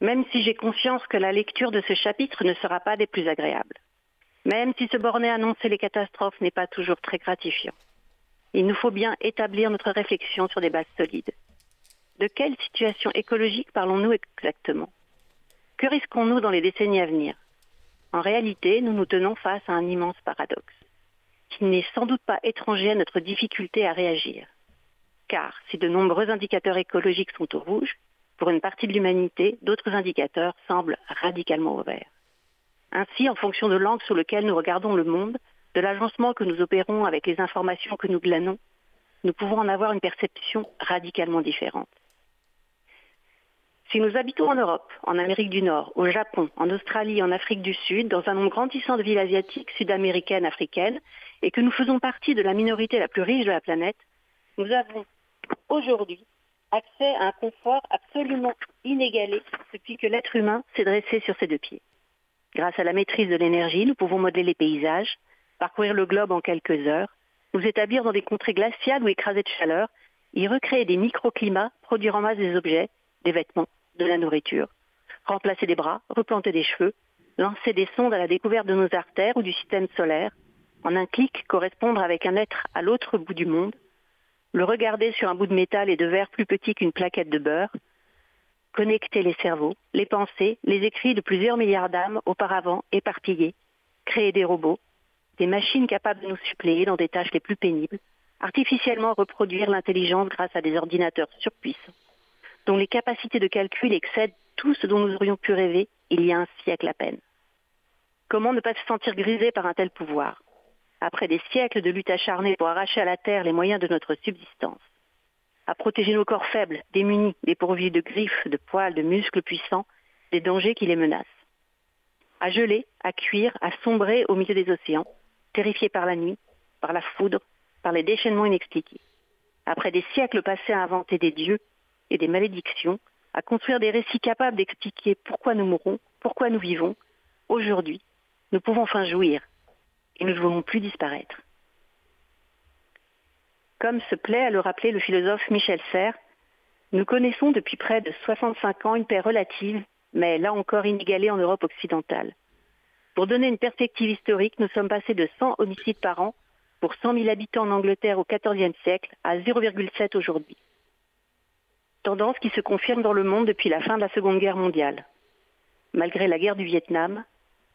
Même si j'ai conscience que la lecture de ce chapitre ne sera pas des plus agréables. Même si se borner à annoncer les catastrophes n'est pas toujours très gratifiant. Il nous faut bien établir notre réflexion sur des bases solides. De quelle situation écologique parlons-nous exactement? Que risquons-nous dans les décennies à venir? En réalité, nous nous tenons face à un immense paradoxe, qui n'est sans doute pas étranger à notre difficulté à réagir. Car si de nombreux indicateurs écologiques sont au rouge, pour une partie de l'humanité, d'autres indicateurs semblent radicalement au vert. Ainsi, en fonction de l'angle sur lequel nous regardons le monde, de l'agencement que nous opérons avec les informations que nous glanons, nous pouvons en avoir une perception radicalement différente. Si nous habitons en Europe, en Amérique du Nord, au Japon, en Australie, en Afrique du Sud, dans un nombre grandissant de villes asiatiques, sud-américaines, africaines, et que nous faisons partie de la minorité la plus riche de la planète, nous avons aujourd'hui accès à un confort absolument inégalé depuis que l'être humain s'est dressé sur ses deux pieds. Grâce à la maîtrise de l'énergie, nous pouvons modeler les paysages, parcourir le globe en quelques heures, nous établir dans des contrées glaciales ou écrasées de chaleur, y recréer des microclimats, produire en masse des objets, des vêtements, de la nourriture, remplacer des bras, replanter des cheveux, lancer des sondes à la découverte de nos artères ou du système solaire, en un clic correspondre avec un être à l'autre bout du monde, le regarder sur un bout de métal et de verre plus petit qu'une plaquette de beurre, connecter les cerveaux, les pensées, les écrits de plusieurs milliards d'âmes auparavant éparpillés, créer des robots, des machines capables de nous suppléer dans des tâches les plus pénibles, artificiellement reproduire l'intelligence grâce à des ordinateurs surpuissants, dont les capacités de calcul excèdent tout ce dont nous aurions pu rêver il y a un siècle à peine. Comment ne pas se sentir grisé par un tel pouvoir? Après des siècles de lutte acharnée pour arracher à la terre les moyens de notre subsistance, à protéger nos corps faibles, démunis, dépourvus de griffes, de poils, de muscles puissants, des dangers qui les menacent, à geler, à cuire, à sombrer au milieu des océans, terrifiés par la nuit, par la foudre, par les déchaînements inexpliqués, après des siècles passés à inventer des dieux et des malédictions, à construire des récits capables d'expliquer pourquoi nous mourons, pourquoi nous vivons, aujourd'hui, nous pouvons enfin jouir et nous ne voulons plus disparaître. Comme se plaît à le rappeler le philosophe Michel Serres, nous connaissons depuis près de 65 ans une paix relative, mais là encore inégalée en Europe occidentale. Pour donner une perspective historique, nous sommes passés de 100 homicides par an pour 100 000 habitants en Angleterre au XIVe siècle à 0,7 aujourd'hui. Tendance qui se confirme dans le monde depuis la fin de la Seconde Guerre mondiale. Malgré la guerre du Vietnam,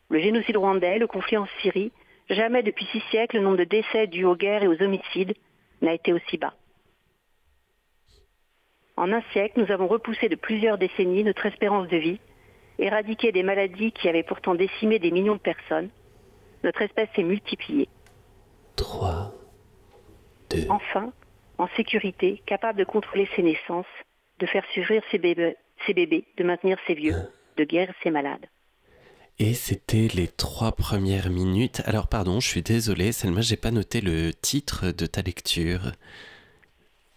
le génocide rwandais, le conflit en Syrie, Jamais depuis six siècles le nombre de décès dus aux guerres et aux homicides n'a été aussi bas. En un siècle, nous avons repoussé de plusieurs décennies notre espérance de vie, éradiqué des maladies qui avaient pourtant décimé des millions de personnes. Notre espèce s'est multipliée. 3, 2, Enfin, en sécurité, capable de contrôler ses naissances, de faire survivre ses bébés, ses bébés de maintenir ses vieux, de guérir ses malades. Et c'était les trois premières minutes. Alors pardon, je suis désolé, Selma, j'ai pas noté le titre de ta lecture.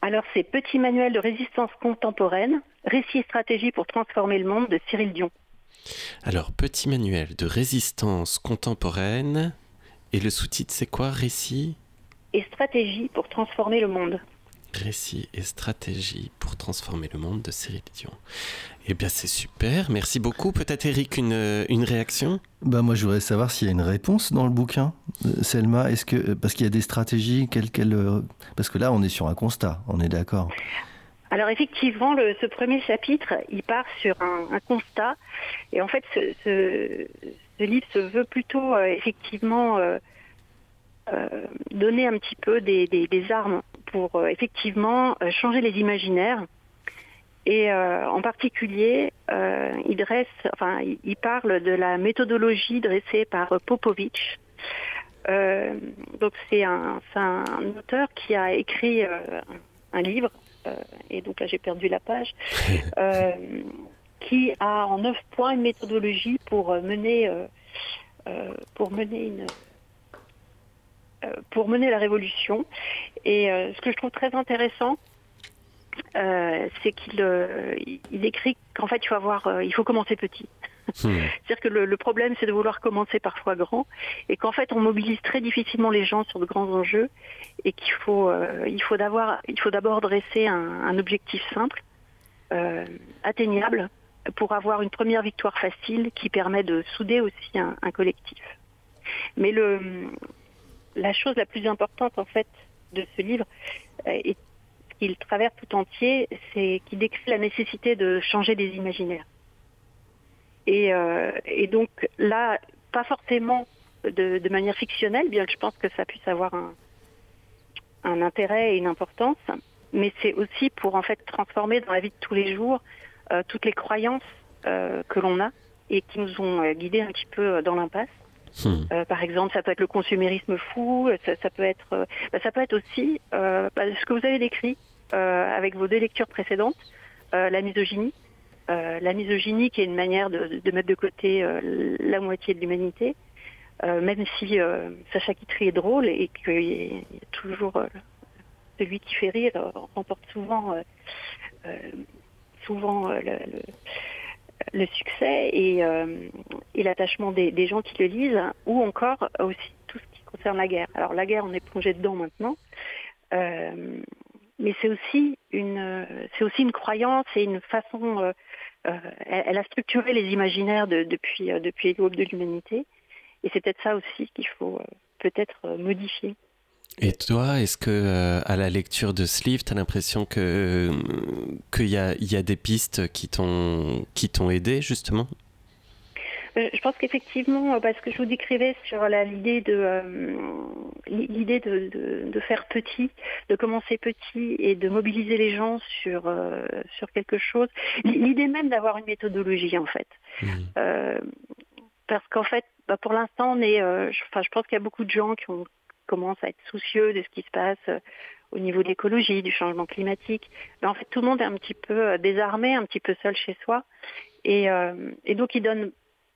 Alors c'est Petit manuel de résistance contemporaine, récit et stratégie pour transformer le monde de Cyril Dion. Alors, petit manuel de résistance contemporaine. Et le sous-titre, c'est quoi Récit? Et stratégie pour transformer le monde. Récit et stratégie pour transformer le monde de Cyril Dion. Eh bien, c'est super. Merci beaucoup. Peut-être, Eric, une, une réaction? Bah moi je voudrais savoir s'il y a une réponse dans le bouquin. Euh, Selma, est-ce que parce qu'il y a des stratégies, quelles, quelles, euh, parce que là on est sur un constat, on est d'accord. Alors effectivement, le- ce premier chapitre, il part sur un, un constat. Et en fait, ce, ce- ce livre se veut plutôt euh, effectivement euh, euh, donner un petit peu des, des- des armes pour euh, effectivement euh, changer les imaginaires. Et euh, en particulier, il dresse, enfin, il, parle de la méthodologie dressée par Popovich. Euh, donc c'est un, un auteur qui a écrit euh, un livre, euh, et donc là j'ai perdu la page, qui a en neuf points une méthodologie pour mener, pour mener une pour mener la révolution. Et ce que je trouve très intéressant, c'est qu'il il écrit qu'en fait il faut avoir, il faut commencer petit. Hmm. C'est-à-dire que le, problème, c'est de vouloir commencer parfois grand, et qu'en fait, on mobilise très difficilement les gens sur de grands enjeux, et qu'il faut, euh, il faut d'abord, dresser un, objectif simple, euh, atteignable, pour avoir une première victoire facile qui permet de souder aussi un, collectif. Mais le, la chose la plus importante en fait de ce livre, euh, et qu'il traverse tout entier, c'est qu'il décrit la nécessité de changer des imaginaires. Euh, et, donc là, pas forcément de, manière fictionnelle, bien que je pense que ça puisse avoir un, intérêt et une importance, mais c'est aussi pour en fait transformer dans la vie de tous les jours euh, toutes les croyances euh, que l'on a et qui nous ont guidés un petit peu dans l'impasse. Hmm. par exemple, ça peut être le consumérisme fou, ça, peut être, bah, ça peut être aussi bah, ce que vous avez décrit avec vos deux lectures précédentes, la misogynie. Euh, la misogynie qui est une manière de, mettre de côté euh, la moitié de l'humanité, euh, même si Sacha Guitry est drôle et qu'il y, a toujours celui qui fait rire remporte souvent, souvent le, succès et, l'attachement des, gens qui le lisent, ou encore aussi tout ce qui concerne la guerre. Alors la guerre, on est plongé dedans maintenant, mais c'est aussi une, c'est aussi une croyance et une façon euh, elle, a structuré les imaginaires depuis, euh, depuis l'aube de l'humanité. Et c'est peut-être ça aussi qu'il faut euh, peut-être modifier. Et toi, est-ce que à la lecture de ce livre, tu as l'impression que qu'il y a, y a des pistes qui t'ont qui t'ont aidé justement? Euh, je pense qu'effectivement, euh, parce que je vous décrivais sur l'idée de euh, l'idée de, faire petit, de commencer petit et de mobiliser les gens sur sur quelque chose. L'idée même d'avoir une méthodologie en fait. Mmh. parce qu'en fait, bah, pour l'instant, on est. je, enfin, je pense qu'il y a beaucoup de gens qui commencent à être soucieux de ce qui se passe au niveau de l'écologie, du changement climatique. En fait, tout le monde est un petit peu désarmé, un petit peu seul chez soi. Et, et donc, ils donnent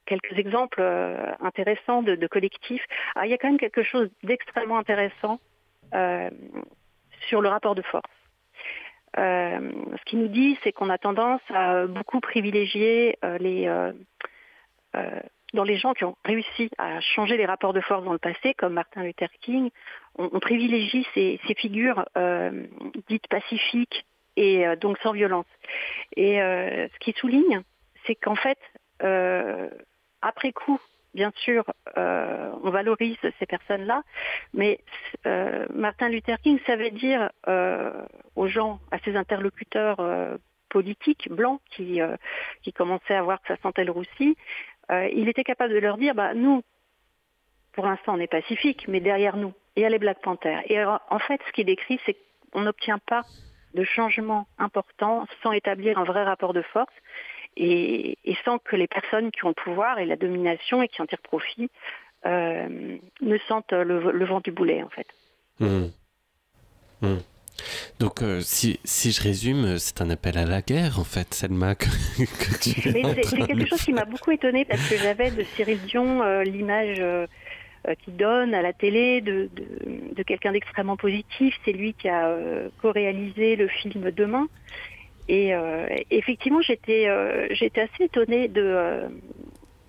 quelques exemples euh, intéressants de, collectifs. il y a quand même quelque chose d'extrêmement intéressant euh, sur le rapport de force. Euh, ce qui nous dit, c'est qu'on a tendance à beaucoup privilégier les dans les gens qui ont réussi à changer les rapports de force dans le passé, comme Martin Luther King, on, privilégie ces, figures dites pacifiques et donc sans violence. Et ce qui souligne, c'est qu'en fait, après coup, bien sûr, euh, on valorise ces personnes-là, mais euh, Martin Luther King savait dire euh, aux gens, à ses interlocuteurs politiques blancs qui, qui commençaient à voir que ça sentait le roussi, il était capable de leur dire, bah, nous, pour l'instant, on est pacifique, mais derrière nous, il y a les Black Panthers. Et en fait, ce qu'il décrit, c'est qu'on n'obtient pas de changement important sans établir un vrai rapport de force et, sans que les personnes qui ont le pouvoir et la domination et qui en tirent profit euh, ne sentent le, vent du boulet en fait. Mmh. Mmh. Donc, euh, si, si, je résume, c'est un appel à la guerre, en fait, Selma, que, C'est quelque chose qui m'a beaucoup étonnée parce que j'avais de Cyril Dion euh, l'image qu'il donne à la télé de, de, de quelqu'un d'extrêmement positif. C'est lui qui a co-réalisé le film Demain. Et euh, effectivement, j'étais euh, j'étais assez étonnée de euh,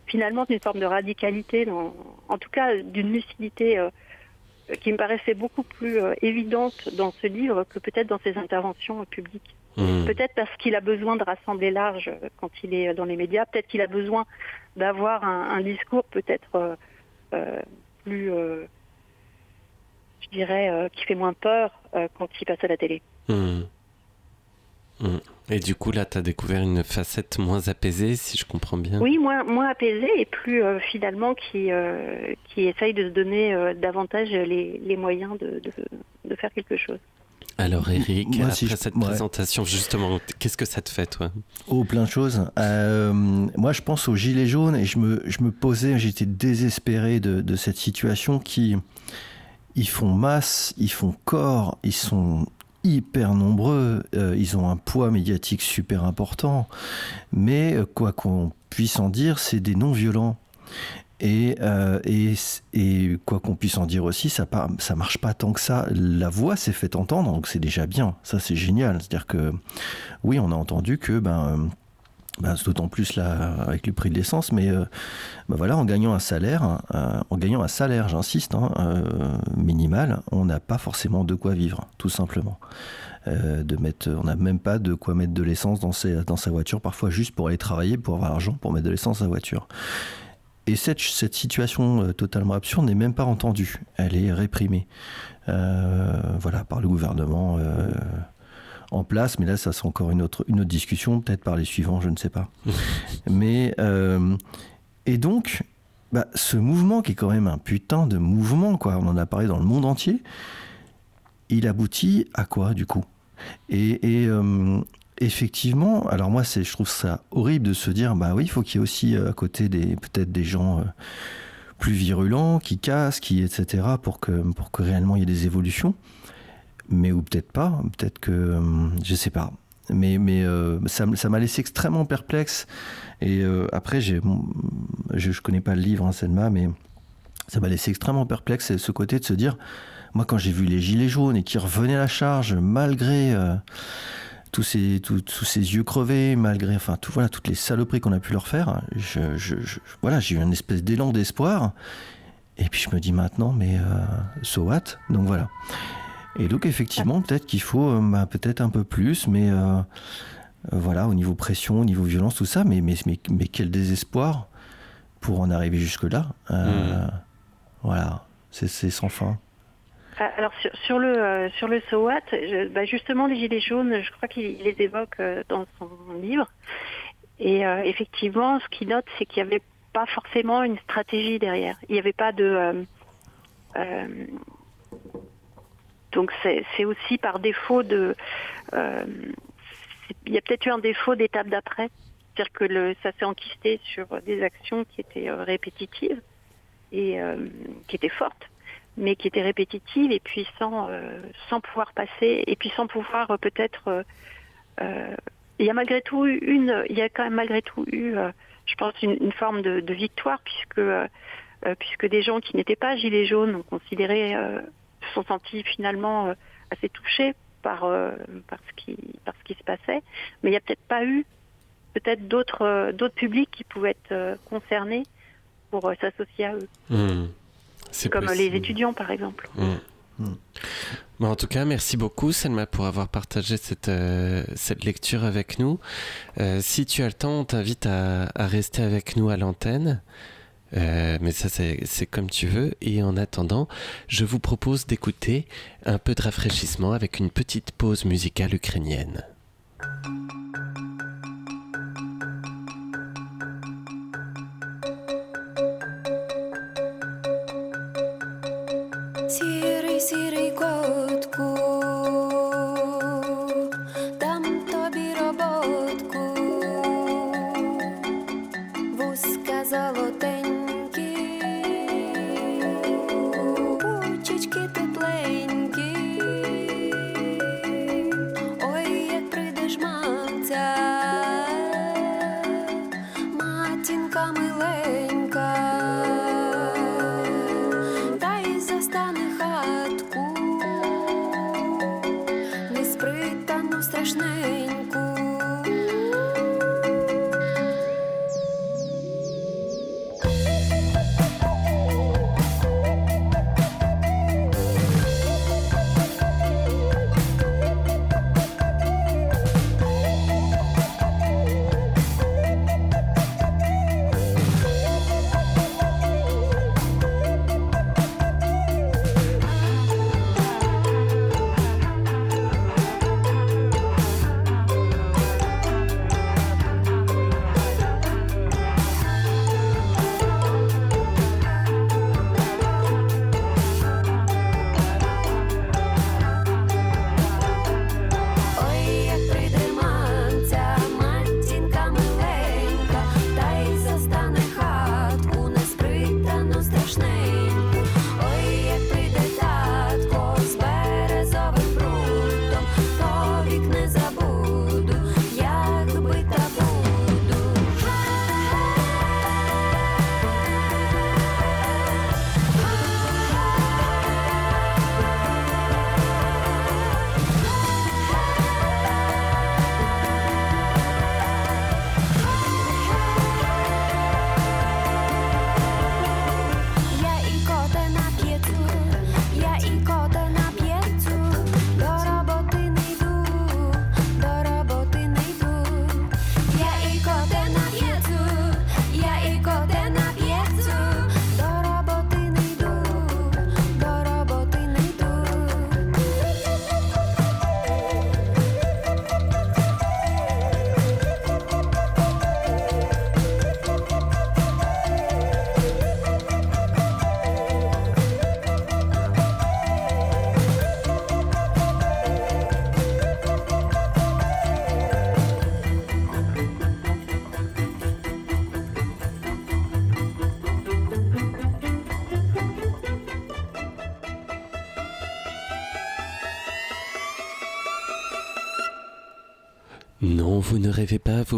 finalement d'une forme de radicalité, en tout cas d'une lucidité qui me paraissait beaucoup plus évidente dans ce livre que peut-être dans ses interventions publiques. Mmh. Peut-être parce qu'il a besoin de rassembler large quand il est dans les médias, peut-être qu'il a besoin d'avoir un, discours peut-être plus, je dirais, qui fait moins peur quand il passe à la télé. Mmh. Mm. Et du coup, là, tu as découvert une facette moins apaisée, si je comprends bien. Oui, moins, moins apaisée et plus euh, finalement qui, euh, qui essaye de se donner euh, davantage les, les moyens de, de, faire quelque chose. Alors Eric, après cette présentation, justement, qu'est-ce que ça te fait, toi? Oh, plein de choses. moi, je pense aux Gilets jaunes et je me, je me posais, j'étais désespéré de, de cette situation qui... Ils font masse, ils font corps, ils sont hyper nombreux, euh, ils ont un poids médiatique super important, mais euh, quoi qu'on puisse en dire, c'est des non-violents. Et, euh, et, et, quoi qu'on puisse en dire aussi, ça, ça marche pas tant que ça. La voix s'est fait entendre, donc c'est déjà bien. Ça, c'est génial. C'est-à-dire que, oui, on a entendu que ben, bah, d'autant plus là avec le prix de l'essence, mais euh, bah, voilà, en gagnant un salaire, euh, en gagnant un salaire, j'insiste, hein, euh, minimal, on n'a pas forcément de quoi vivre, tout simplement. de mettre, on n'a même pas de quoi mettre de l'essence dans, sa voiture, parfois juste pour aller travailler, pour avoir l'argent pour mettre de l'essence dans sa voiture. Et cette, cette situation totalement absurde n'est même pas entendue, elle est réprimée, voilà, par le gouvernement en place, mais là, ça c'est encore une autre, une autre discussion, peut-être par les suivants, je ne sais pas. mais euh, et donc, bah, ce mouvement qui est quand même un putain de mouvement, quoi, on en a parlé dans le monde entier, il aboutit à quoi du coup? Et, euh, effectivement, alors moi, c'est, je trouve ça horrible de se dire, bah oui, il faut qu'il y ait aussi euh, à côté des peut-être des gens plus virulents, qui cassent, qui etc. pour que pour que réellement il y ait des évolutions mais ou peut-être pas, peut-être que euh, je sais pas. Mais, mais euh, ça, m'a laissé extrêmement perplexe. Et euh, après, j'ai, je, ne connais pas le livre, hein, Selma, mais ça m'a laissé extrêmement perplexe. ce côté de se dire, moi, quand j'ai vu les gilets jaunes et qui revenaient à la charge, malgré tous ces, tous ces yeux crevés, malgré enfin tout, voilà, toutes les saloperies qu'on a pu leur faire, je, je, voilà, j'ai eu une espèce d'élan d'espoir. Et puis je me dis maintenant, mais so what? Donc voilà. Et donc effectivement, peut-être qu'il faut euh, bah, peut-être un peu plus, mais euh, euh, voilà, au niveau pression, au niveau violence, tout ça, mais, mais, mais, quel désespoir pour en arriver jusque-là. Mm. Voilà, c'est sans fin. Ah, alors sur, le sur le SOAT, bah, justement les gilets jaunes, je crois qu'il les évoque dans son livre. Et effectivement, ce qu'il note, c'est qu'il n'y avait pas forcément une stratégie derrière. Il n'y avait pas de donc c'est aussi par défaut de... Euh, il y a peut-être eu un défaut d'étape d'après. C'est-à-dire que ça s'est enquisté sur des actions qui étaient euh, répétitives et euh, qui étaient fortes, mais qui étaient répétitives et puis sans, pouvoir passer et puis sans pouvoir peut-être... il y a malgré tout une, il y a quand même malgré tout eu, je pense, une, forme de, de, victoire puisque puisque des gens qui n'étaient pas gilets jaunes ont considéré se sont sentis finalement euh, assez touchés par, euh, par, ce qui, par ce qui se passait. Mais il n'y a peut-être pas eu peut-être d'autres euh, d'autres publics qui pouvaient être concernés pour s'associer à eux. Mmh. Comme les étudiants, par exemple. Mmh. Mmh. en tout cas, merci beaucoup, Selma, pour avoir partagé cette, cette lecture avec nous. si tu as le temps, on t'invite à, à, rester avec nous à l'antenne. Euh, mais ça, c'est comme tu veux. Et en attendant, je vous propose d'écouter un peu de rafraîchissement avec une petite pause musicale ukrainienne.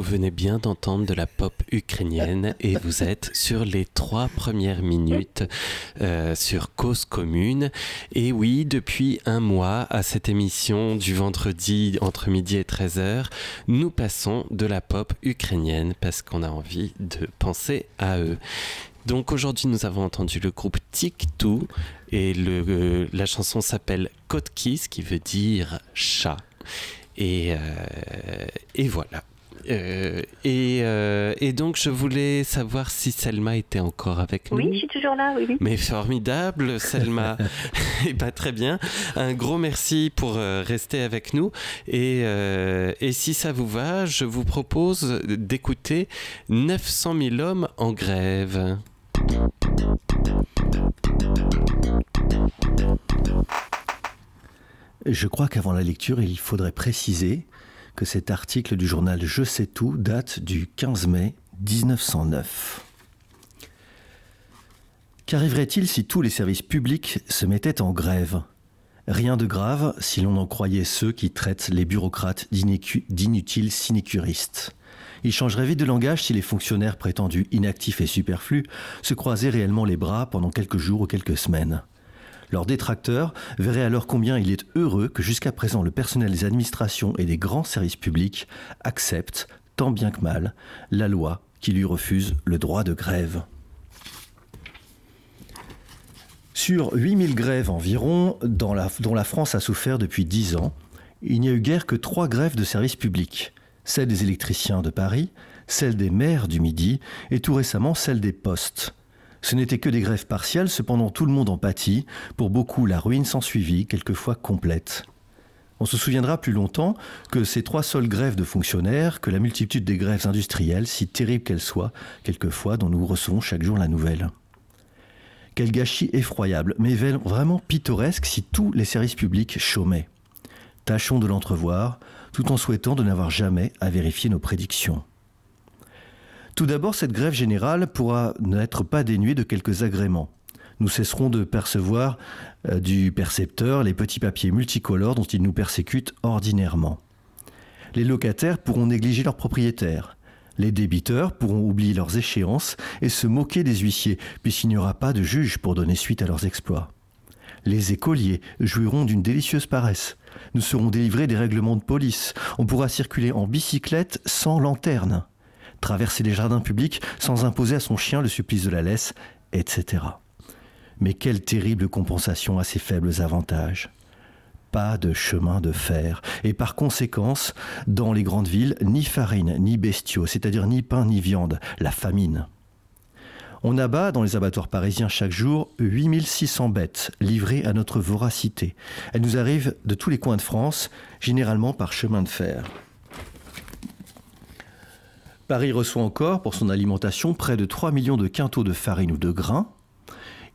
Venez bien d'entendre de la pop ukrainienne et vous êtes sur les trois premières minutes euh, sur Cause Commune. Et oui, depuis un mois à cette émission du vendredi entre midi et 13h, nous passons de la pop ukrainienne parce qu'on a envie de penser à eux. Donc aujourd'hui, nous avons entendu le groupe Tik-Tou et euh, la chanson s'appelle Kotkis qui veut dire chat. Et, euh, et voilà. Euh, et, euh, et, donc, je voulais savoir si Selma était encore avec nous. Oui, je suis toujours là, oui. oui. Mais formidable, Selma. et pas très bien. Un gros merci pour euh, rester avec nous. Et, euh, et, si ça vous va, je vous propose d'écouter 900 000 hommes en grève. Je crois qu'avant la lecture, il faudrait préciser que cet article du journal Je sais tout date du 15 mai 1909. Qu'arriverait-il si tous les services publics se mettaient en grève? Rien de grave si l'on en croyait ceux qui traitent les bureaucrates d'inutiles sinécuristes. Il changerait vite de langage si les fonctionnaires prétendus inactifs et superflus se croisaient réellement les bras pendant quelques jours ou quelques semaines. Leurs détracteurs verraient alors combien il est heureux que jusqu'à présent le personnel des administrations et des grands services publics accepte, tant bien que mal, la loi qui lui refuse le droit de grève. Sur 8000 grèves environ, dont la France a souffert depuis 10 ans, il n'y a eu guère que trois grèves de services publics. Celle des électriciens de Paris, celle des maires du Midi et tout récemment celle des postes. Ce n'étaient que des grèves partielles, cependant tout le monde en pâtit. Pour beaucoup, la ruine s'ensuivit, quelquefois complète. On se souviendra plus longtemps que ces trois seules grèves de fonctionnaires, que la multitude des grèves industrielles, si terribles qu'elles soient, quelquefois dont nous recevons chaque jour la nouvelle. Quel gâchis effroyable, mais vraiment pittoresque si tous les services publics chômaient. Tâchons de l'entrevoir, tout en souhaitant de n'avoir jamais à vérifier nos prédictions. Tout d'abord, cette grève générale pourra n'être pas dénuée de quelques agréments. Nous cesserons de percevoir euh, du percepteur les petits papiers multicolores dont ils nous persécutent ordinairement. Les locataires pourront négliger leurs propriétaires. Les débiteurs pourront oublier leurs échéances et se moquer des huissiers, puisqu'il n'y aura pas de juge pour donner suite à leurs exploits. Les écoliers jouiront d'une délicieuse paresse. Nous serons délivrés des règlements de police. On pourra circuler en bicyclette sans lanterne traverser les jardins publics sans imposer à son chien le supplice de la laisse, etc. Mais quelle terrible compensation à ces faibles avantages pas de chemin de fer. Et par conséquence, dans les grandes villes, ni farine, ni bestiaux, c'est-à-dire ni pain, ni viande, la famine. On abat dans les abattoirs parisiens chaque jour 8600 bêtes livrées à notre voracité. Elles nous arrivent de tous les coins de France, généralement par chemin de fer. Paris reçoit encore pour son alimentation près de 3 millions de quintaux de farine ou de grains.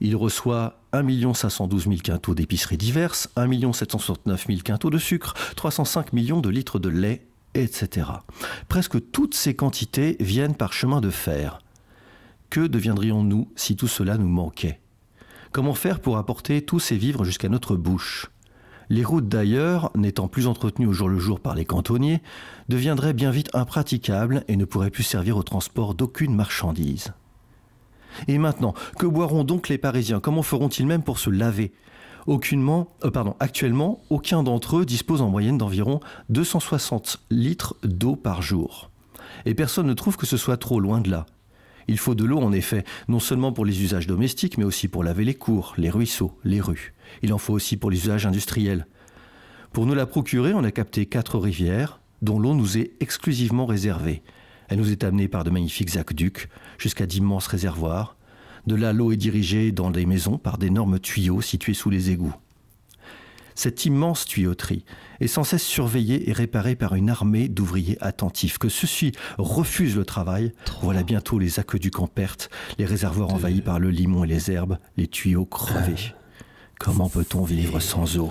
Il reçoit 1 512 000 quintaux d'épiceries diverses, 1 769 000 quintaux de sucre, 305 millions de litres de lait, etc. Presque toutes ces quantités viennent par chemin de fer. Que deviendrions-nous si tout cela nous manquait? Comment faire pour apporter tous ces vivres jusqu'à notre bouche? Les routes d'ailleurs, n'étant plus entretenues au jour le jour par les cantonniers, deviendraient bien vite impraticables et ne pourraient plus servir au transport d'aucune marchandise. Et maintenant, que boiront donc les Parisiens? Comment feront-ils même pour se laver? Euh, actuellement, aucun d'entre eux dispose en moyenne d'environ 260 litres d'eau par jour. Et personne ne trouve que ce soit trop loin de là. Il faut de l'eau, en effet, non seulement pour les usages domestiques, mais aussi pour laver les cours, les ruisseaux, les rues. Il en faut aussi pour les usages industriels. Pour nous la procurer, on a capté quatre rivières, dont l'eau nous est exclusivement réservée. Elle nous est amenée par de magnifiques aqueducs, jusqu'à d'immenses réservoirs. De là, l'eau est dirigée dans des maisons par d'énormes tuyaux situés sous les égouts. Cette immense tuyauterie est sans cesse surveillée et réparée par une armée d'ouvriers attentifs. Que ceux-ci refusent le travail, voilà bientôt les aqueducs en perte, les réservoirs envahis par le limon et les herbes, les tuyaux crevés. Comment peut-on vivre sans eau?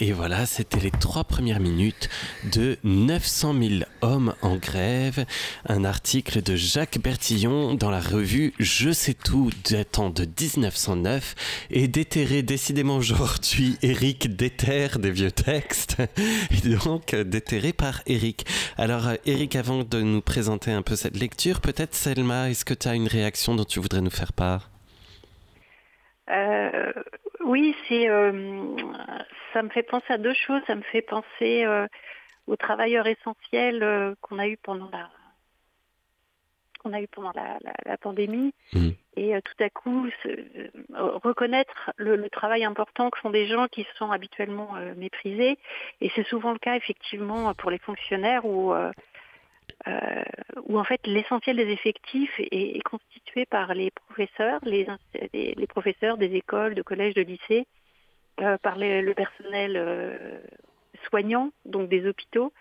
Et voilà, c'était les trois premières minutes de 900 000 hommes en grève, un article de Jacques Bertillon dans la revue Je sais tout datant de 1909 et déterré décidément aujourd'hui Eric déterre des vieux textes. Et donc déterré par Eric. Alors Eric, avant de nous présenter un peu cette lecture, peut-être Selma, est-ce que tu as une réaction dont tu voudrais nous faire part? Euh, oui, c'est, euh, ça me fait penser à deux choses. Ça me fait penser euh, aux travailleurs essentiels qu'on a eu pendant la qu'on a eu pendant la, pandémie mmh. et tout à coup reconnaître le, travail important que font des gens qui sont habituellement méprisés et c'est souvent le cas effectivement pour les fonctionnaires où euh, où en fait l'essentiel des effectifs est, constitué par les professeurs, les, les, professeurs des écoles, de collèges, de lycées, euh, par le personnel euh, soignant, donc des hôpitaux,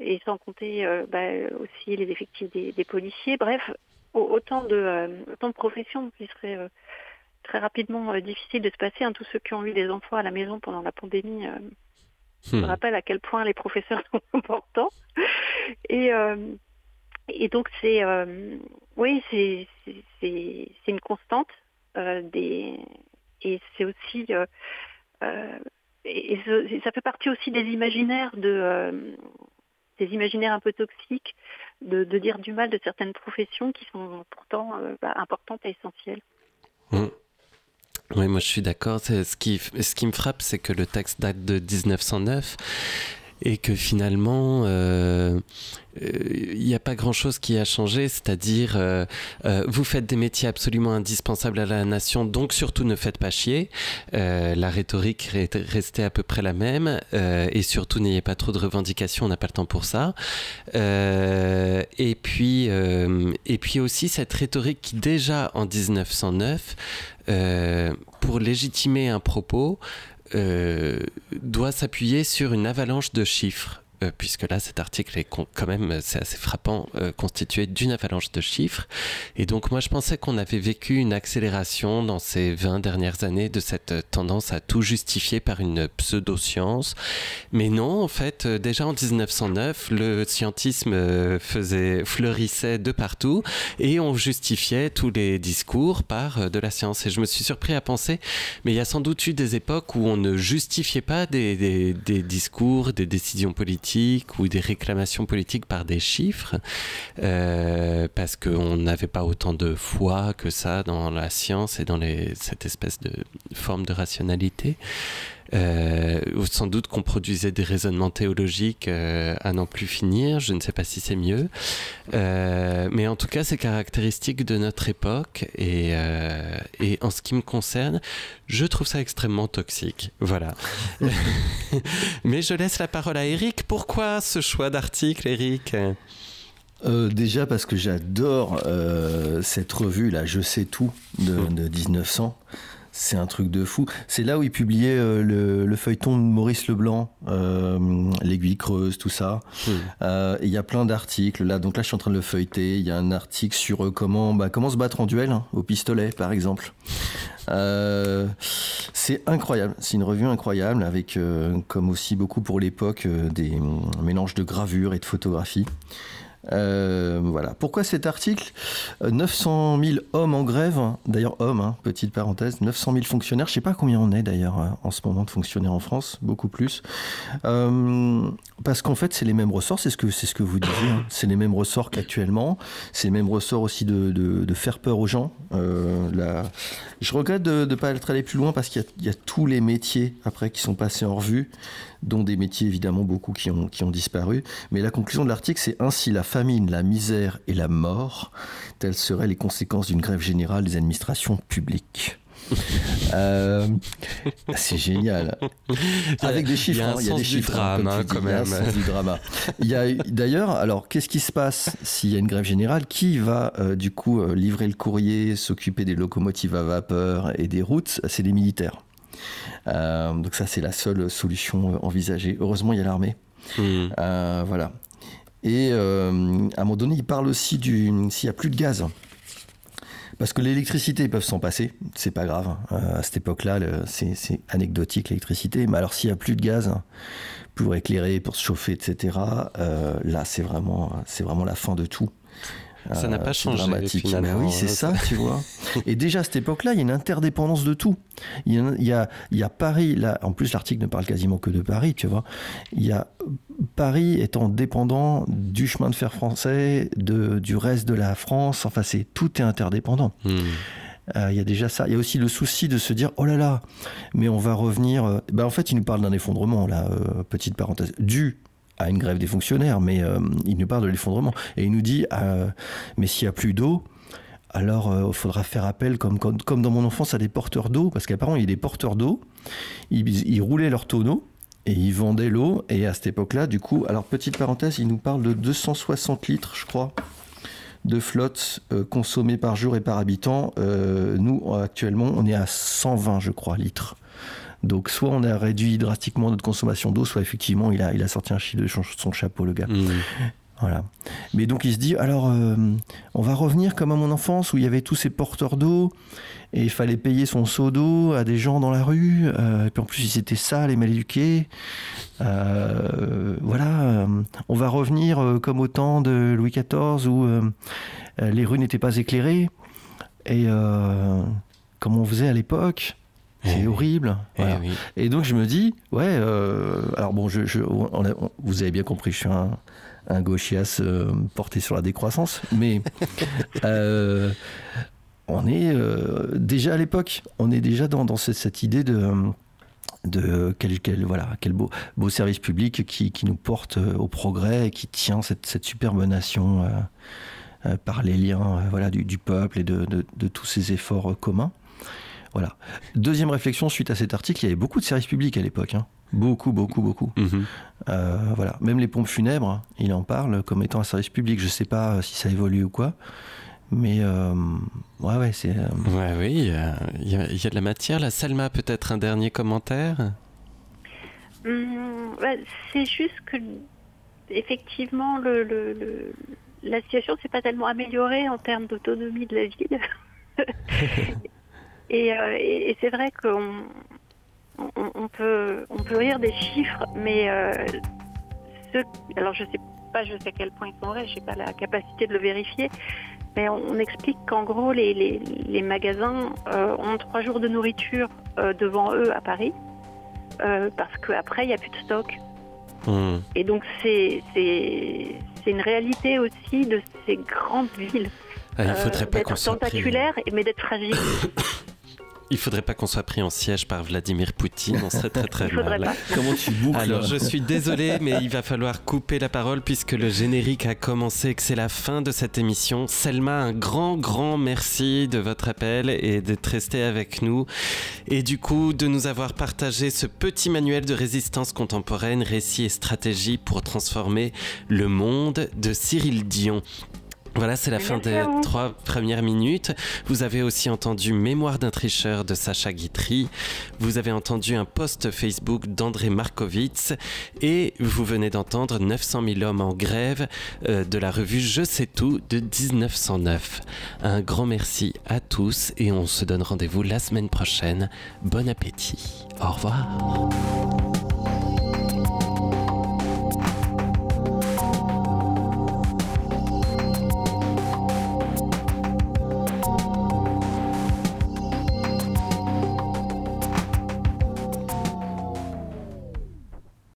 et sans compter bah, aussi les effectifs des, policiers. Bref, autant de, autant de professions qui seraient très rapidement difficiles de se passer. Hein, tous ceux qui ont eu des enfants à la maison pendant la pandémie je me hmm. rappelle à quel point les professeurs sont importants. Et, euh, et donc c'est euh, oui c'est une constante euh, des et c'est aussi et, ça fait partie aussi des imaginaires de des imaginaires un peu toxiques de, de, dire du mal de certaines professions qui sont pourtant bah, importantes et essentielles. Hmm. Oui, moi je suis d'accord. Ce qui, ce qui me frappe, c'est que le texte date de 1909 et que finalement, euh, il euh, n'y a pas grand-chose qui a changé, c'est-à-dire euh, vous faites des métiers absolument indispensables à la nation, donc surtout ne faites pas chier. la rhétorique est restée à peu près la même, et surtout n'ayez pas trop de revendications, on n'a pas le temps pour ça. et puis, et puis aussi cette rhétorique qui déjà en 1909, pour légitimer un propos, doit s'appuyer sur une avalanche de chiffres. Euh, puisque là, cet article est quand même, c'est assez frappant, euh, constitué d'une avalanche de chiffres. Et donc, moi, je pensais qu'on avait vécu une accélération dans ces 20 dernières années de cette tendance à tout justifier par une pseudo-science. Mais non, en fait, euh, déjà en 1909, le scientisme faisait, fleurissait de partout et on justifiait tous les discours par de la science. Et je me suis surpris à penser, mais il y a sans doute eu des époques où on ne justifiait pas des discours, des décisions politiques ou des réclamations politiques par des chiffres, euh, parce qu'on n'avait pas autant de foi que ça dans la science et dans cette espèce de forme de rationalité. Euh, sans doute qu'on produisait des raisonnements théologiques euh, à n'en plus finir, je ne sais pas si c'est mieux, euh, mais en tout cas c'est caractéristique de notre époque et, et, en ce qui me concerne, je trouve ça extrêmement toxique. Voilà. mais je laisse la parole à Eric. Pourquoi ce choix d'article, Eric? Déjà parce que j'adore cette revue là, Je sais tout de, de 1900. C'est un truc de fou. C'est là où il publiait euh, le, feuilleton de Maurice Leblanc, euh, l'aiguille creuse, tout ça. Euh, il y a plein d'articles là. Donc là, je suis en train de le feuilleter. Il y a un article sur comment, bah, comment se battre en duel hein, au pistolet, par exemple. c'est incroyable. C'est une revue incroyable avec, comme aussi beaucoup pour l'époque, des mélanges de gravures et de photographies. Euh, voilà. Pourquoi cet article 900 000 hommes en grève, d'ailleurs hommes, hein, petite parenthèse, 900 000 fonctionnaires, je ne sais pas combien on est d'ailleurs hein, en ce moment de fonctionnaires en France, beaucoup plus. Euh, parce qu'en fait, c'est les mêmes ressorts, c'est ce que, c'est ce que vous disiez, hein. c'est les mêmes ressorts qu'actuellement, c'est les mêmes ressorts aussi de, de, faire peur aux gens. Euh, Je regrette de ne pas être allé plus loin parce qu'il y, y, a tous les métiers après qui sont passés en revue dont des métiers évidemment beaucoup qui ont, qui ont disparu. Mais la conclusion de l'article, c'est ainsi la famine, la misère et la mort, telles seraient les conséquences d'une grève générale des administrations publiques. Euh, c'est génial. Avec des chiffres, il y a, des chiffres. Quand même. Il y a drama. Il y a d'ailleurs, alors qu'est-ce qui se passe s'il y a une grève générale? Qui va euh, du coup euh, livrer le courrier, s'occuper des locomotives à vapeur et des routes? C'est les militaires. Euh, donc ça, c'est la seule solution envisagée. Heureusement, il y a l'armée. Hmm. Euh, voilà. Et euh, à un moment donné, il parle aussi du s'il n'y a plus de gaz. Parce que l'électricité, ils peuvent s'en passer, c'est pas grave. hein. Euh, à cette époque-là, c'est anecdotique l'électricité. Mais alors, s'il n'y a plus de gaz pour éclairer, pour se chauffer, etc., euh, là, c'est vraiment, c'est vraiment la fin de tout. Ça n'a pas c'est changé, dramatique. finalement, Ben oui, c'est hein. ça, tu vois. Et déjà à cette époque-là, il y a une interdépendance de tout. Il y a, il y a, il y a Paris, là, en plus l'article ne parle quasiment que de Paris, tu vois. Il y a Paris étant dépendant du chemin de fer français, de, du reste de la France. Enfin, c'est tout est interdépendant. Hmm. Euh, Il y a déjà ça. Il y a aussi le souci de se dire oh là là, mais on va revenir. euh, ben, en fait, il nous parle d'un effondrement là, euh, petite parenthèse, dû à une grève des fonctionnaires, mais euh, il nous parle de l'effondrement et il nous dit euh, mais s'il y a plus d'eau. Alors, il faudra faire appel, comme, dans mon enfance, à des porteurs d'eau, parce qu'apparemment, il y a des porteurs d'eau, ils, ils roulaient leur tonneau, et ils vendaient l'eau, et à cette époque-là, du coup, alors petite parenthèse, il nous parle de 260 litres, je crois, de flotte euh, consommée par jour et par habitant. Euh, nous, actuellement, on est à 120, je crois, litres. Donc, soit on a réduit drastiquement notre consommation d'eau, soit effectivement, il a, il a sorti un chiffre de son- chapeau, le gars. Hmm. Voilà. Mais donc il se dit, alors euh, on va revenir comme à mon enfance où il y avait tous ces porteurs d'eau et il fallait payer son seau d'eau à des gens dans la rue. euh, et puis en plus ils étaient sales et mal éduqués. Euh, voilà. on va revenir comme au temps de Louis XIV où les rues n'étaient pas éclairées. Et comme on faisait à l'époque. C'est Eh oui. horrible. Eh Voilà. oui. Et donc je me dis, ouais, euh, alors bon, je, je- on a- on- vous avez bien compris, je suis un, un gauchias euh, porté sur la décroissance, mais euh, on est déjà à l'époque, on est déjà dans, dans cette, cette idée de de quel, quel- voilà, quel beau, beau service public qui, qui nous porte au progrès et qui tient cette, cette superbe nation euh, euh, par les liens euh, voilà, du, du peuple et de, de- de tous ces efforts communs. Voilà. Deuxième réflexion suite à cet article, il y avait beaucoup de services publics à l'époque. hein. Beaucoup, beaucoup, beaucoup. Mhm. Euh, voilà. Même les pompes funèbres, il en parle comme étant un service public. Je sais pas si ça évolue ou quoi. Mais euh, ouais, ouais, c'est. euh, Ouais, oui, il y, a, y de la matière. La Selma, peut-être un dernier commentaire? Hum, c'est juste que effectivement le, le- le- la situation s'est pas tellement améliorée en termes d'autonomie de la ville. et euh, et- et c'est vrai qu'on on, on peut on peut rire des chiffres, mais euh, ceux- alors je sais pas jusqu'à quel point ils sont vrais, j'ai pas la capacité de le vérifier. Mais on, on explique qu'en gros les, les, les magasins euh, ont trois jours de nourriture devant eux à Paris. Parce qu'après, il n'y a plus de stock. Hmm. Et donc, c'est une réalité aussi de ces grandes villes. Ah, il euh, faudrait pas qu'on tentaculaires, mais d'être fragiles. Il faudrait pas qu'on soit pris en siège par Vladimir Poutine. On serait très très mal. pas. Comment tu boucles Alors je suis désolé, mais il va falloir couper la parole puisque le générique a commencé et que c'est la fin de cette émission. Selma, un grand, grand merci de votre appel et d'être resté avec nous. Et du coup, de nous avoir partagé ce petit manuel de résistance contemporaine, récits et stratégies pour transformer le monde de Cyril Dion. Voilà, c'est la fin des vous. trois premières minutes. Vous avez aussi entendu Mémoire d'un tricheur de Sacha Guitry. Vous avez entendu un post Facebook d'André Markovitz. Et vous venez d'entendre 900 000 hommes en grève euh, de la revue Je sais tout de 1909. Un grand merci à tous et on se donne rendez-vous la semaine prochaine. Bon appétit. Au revoir.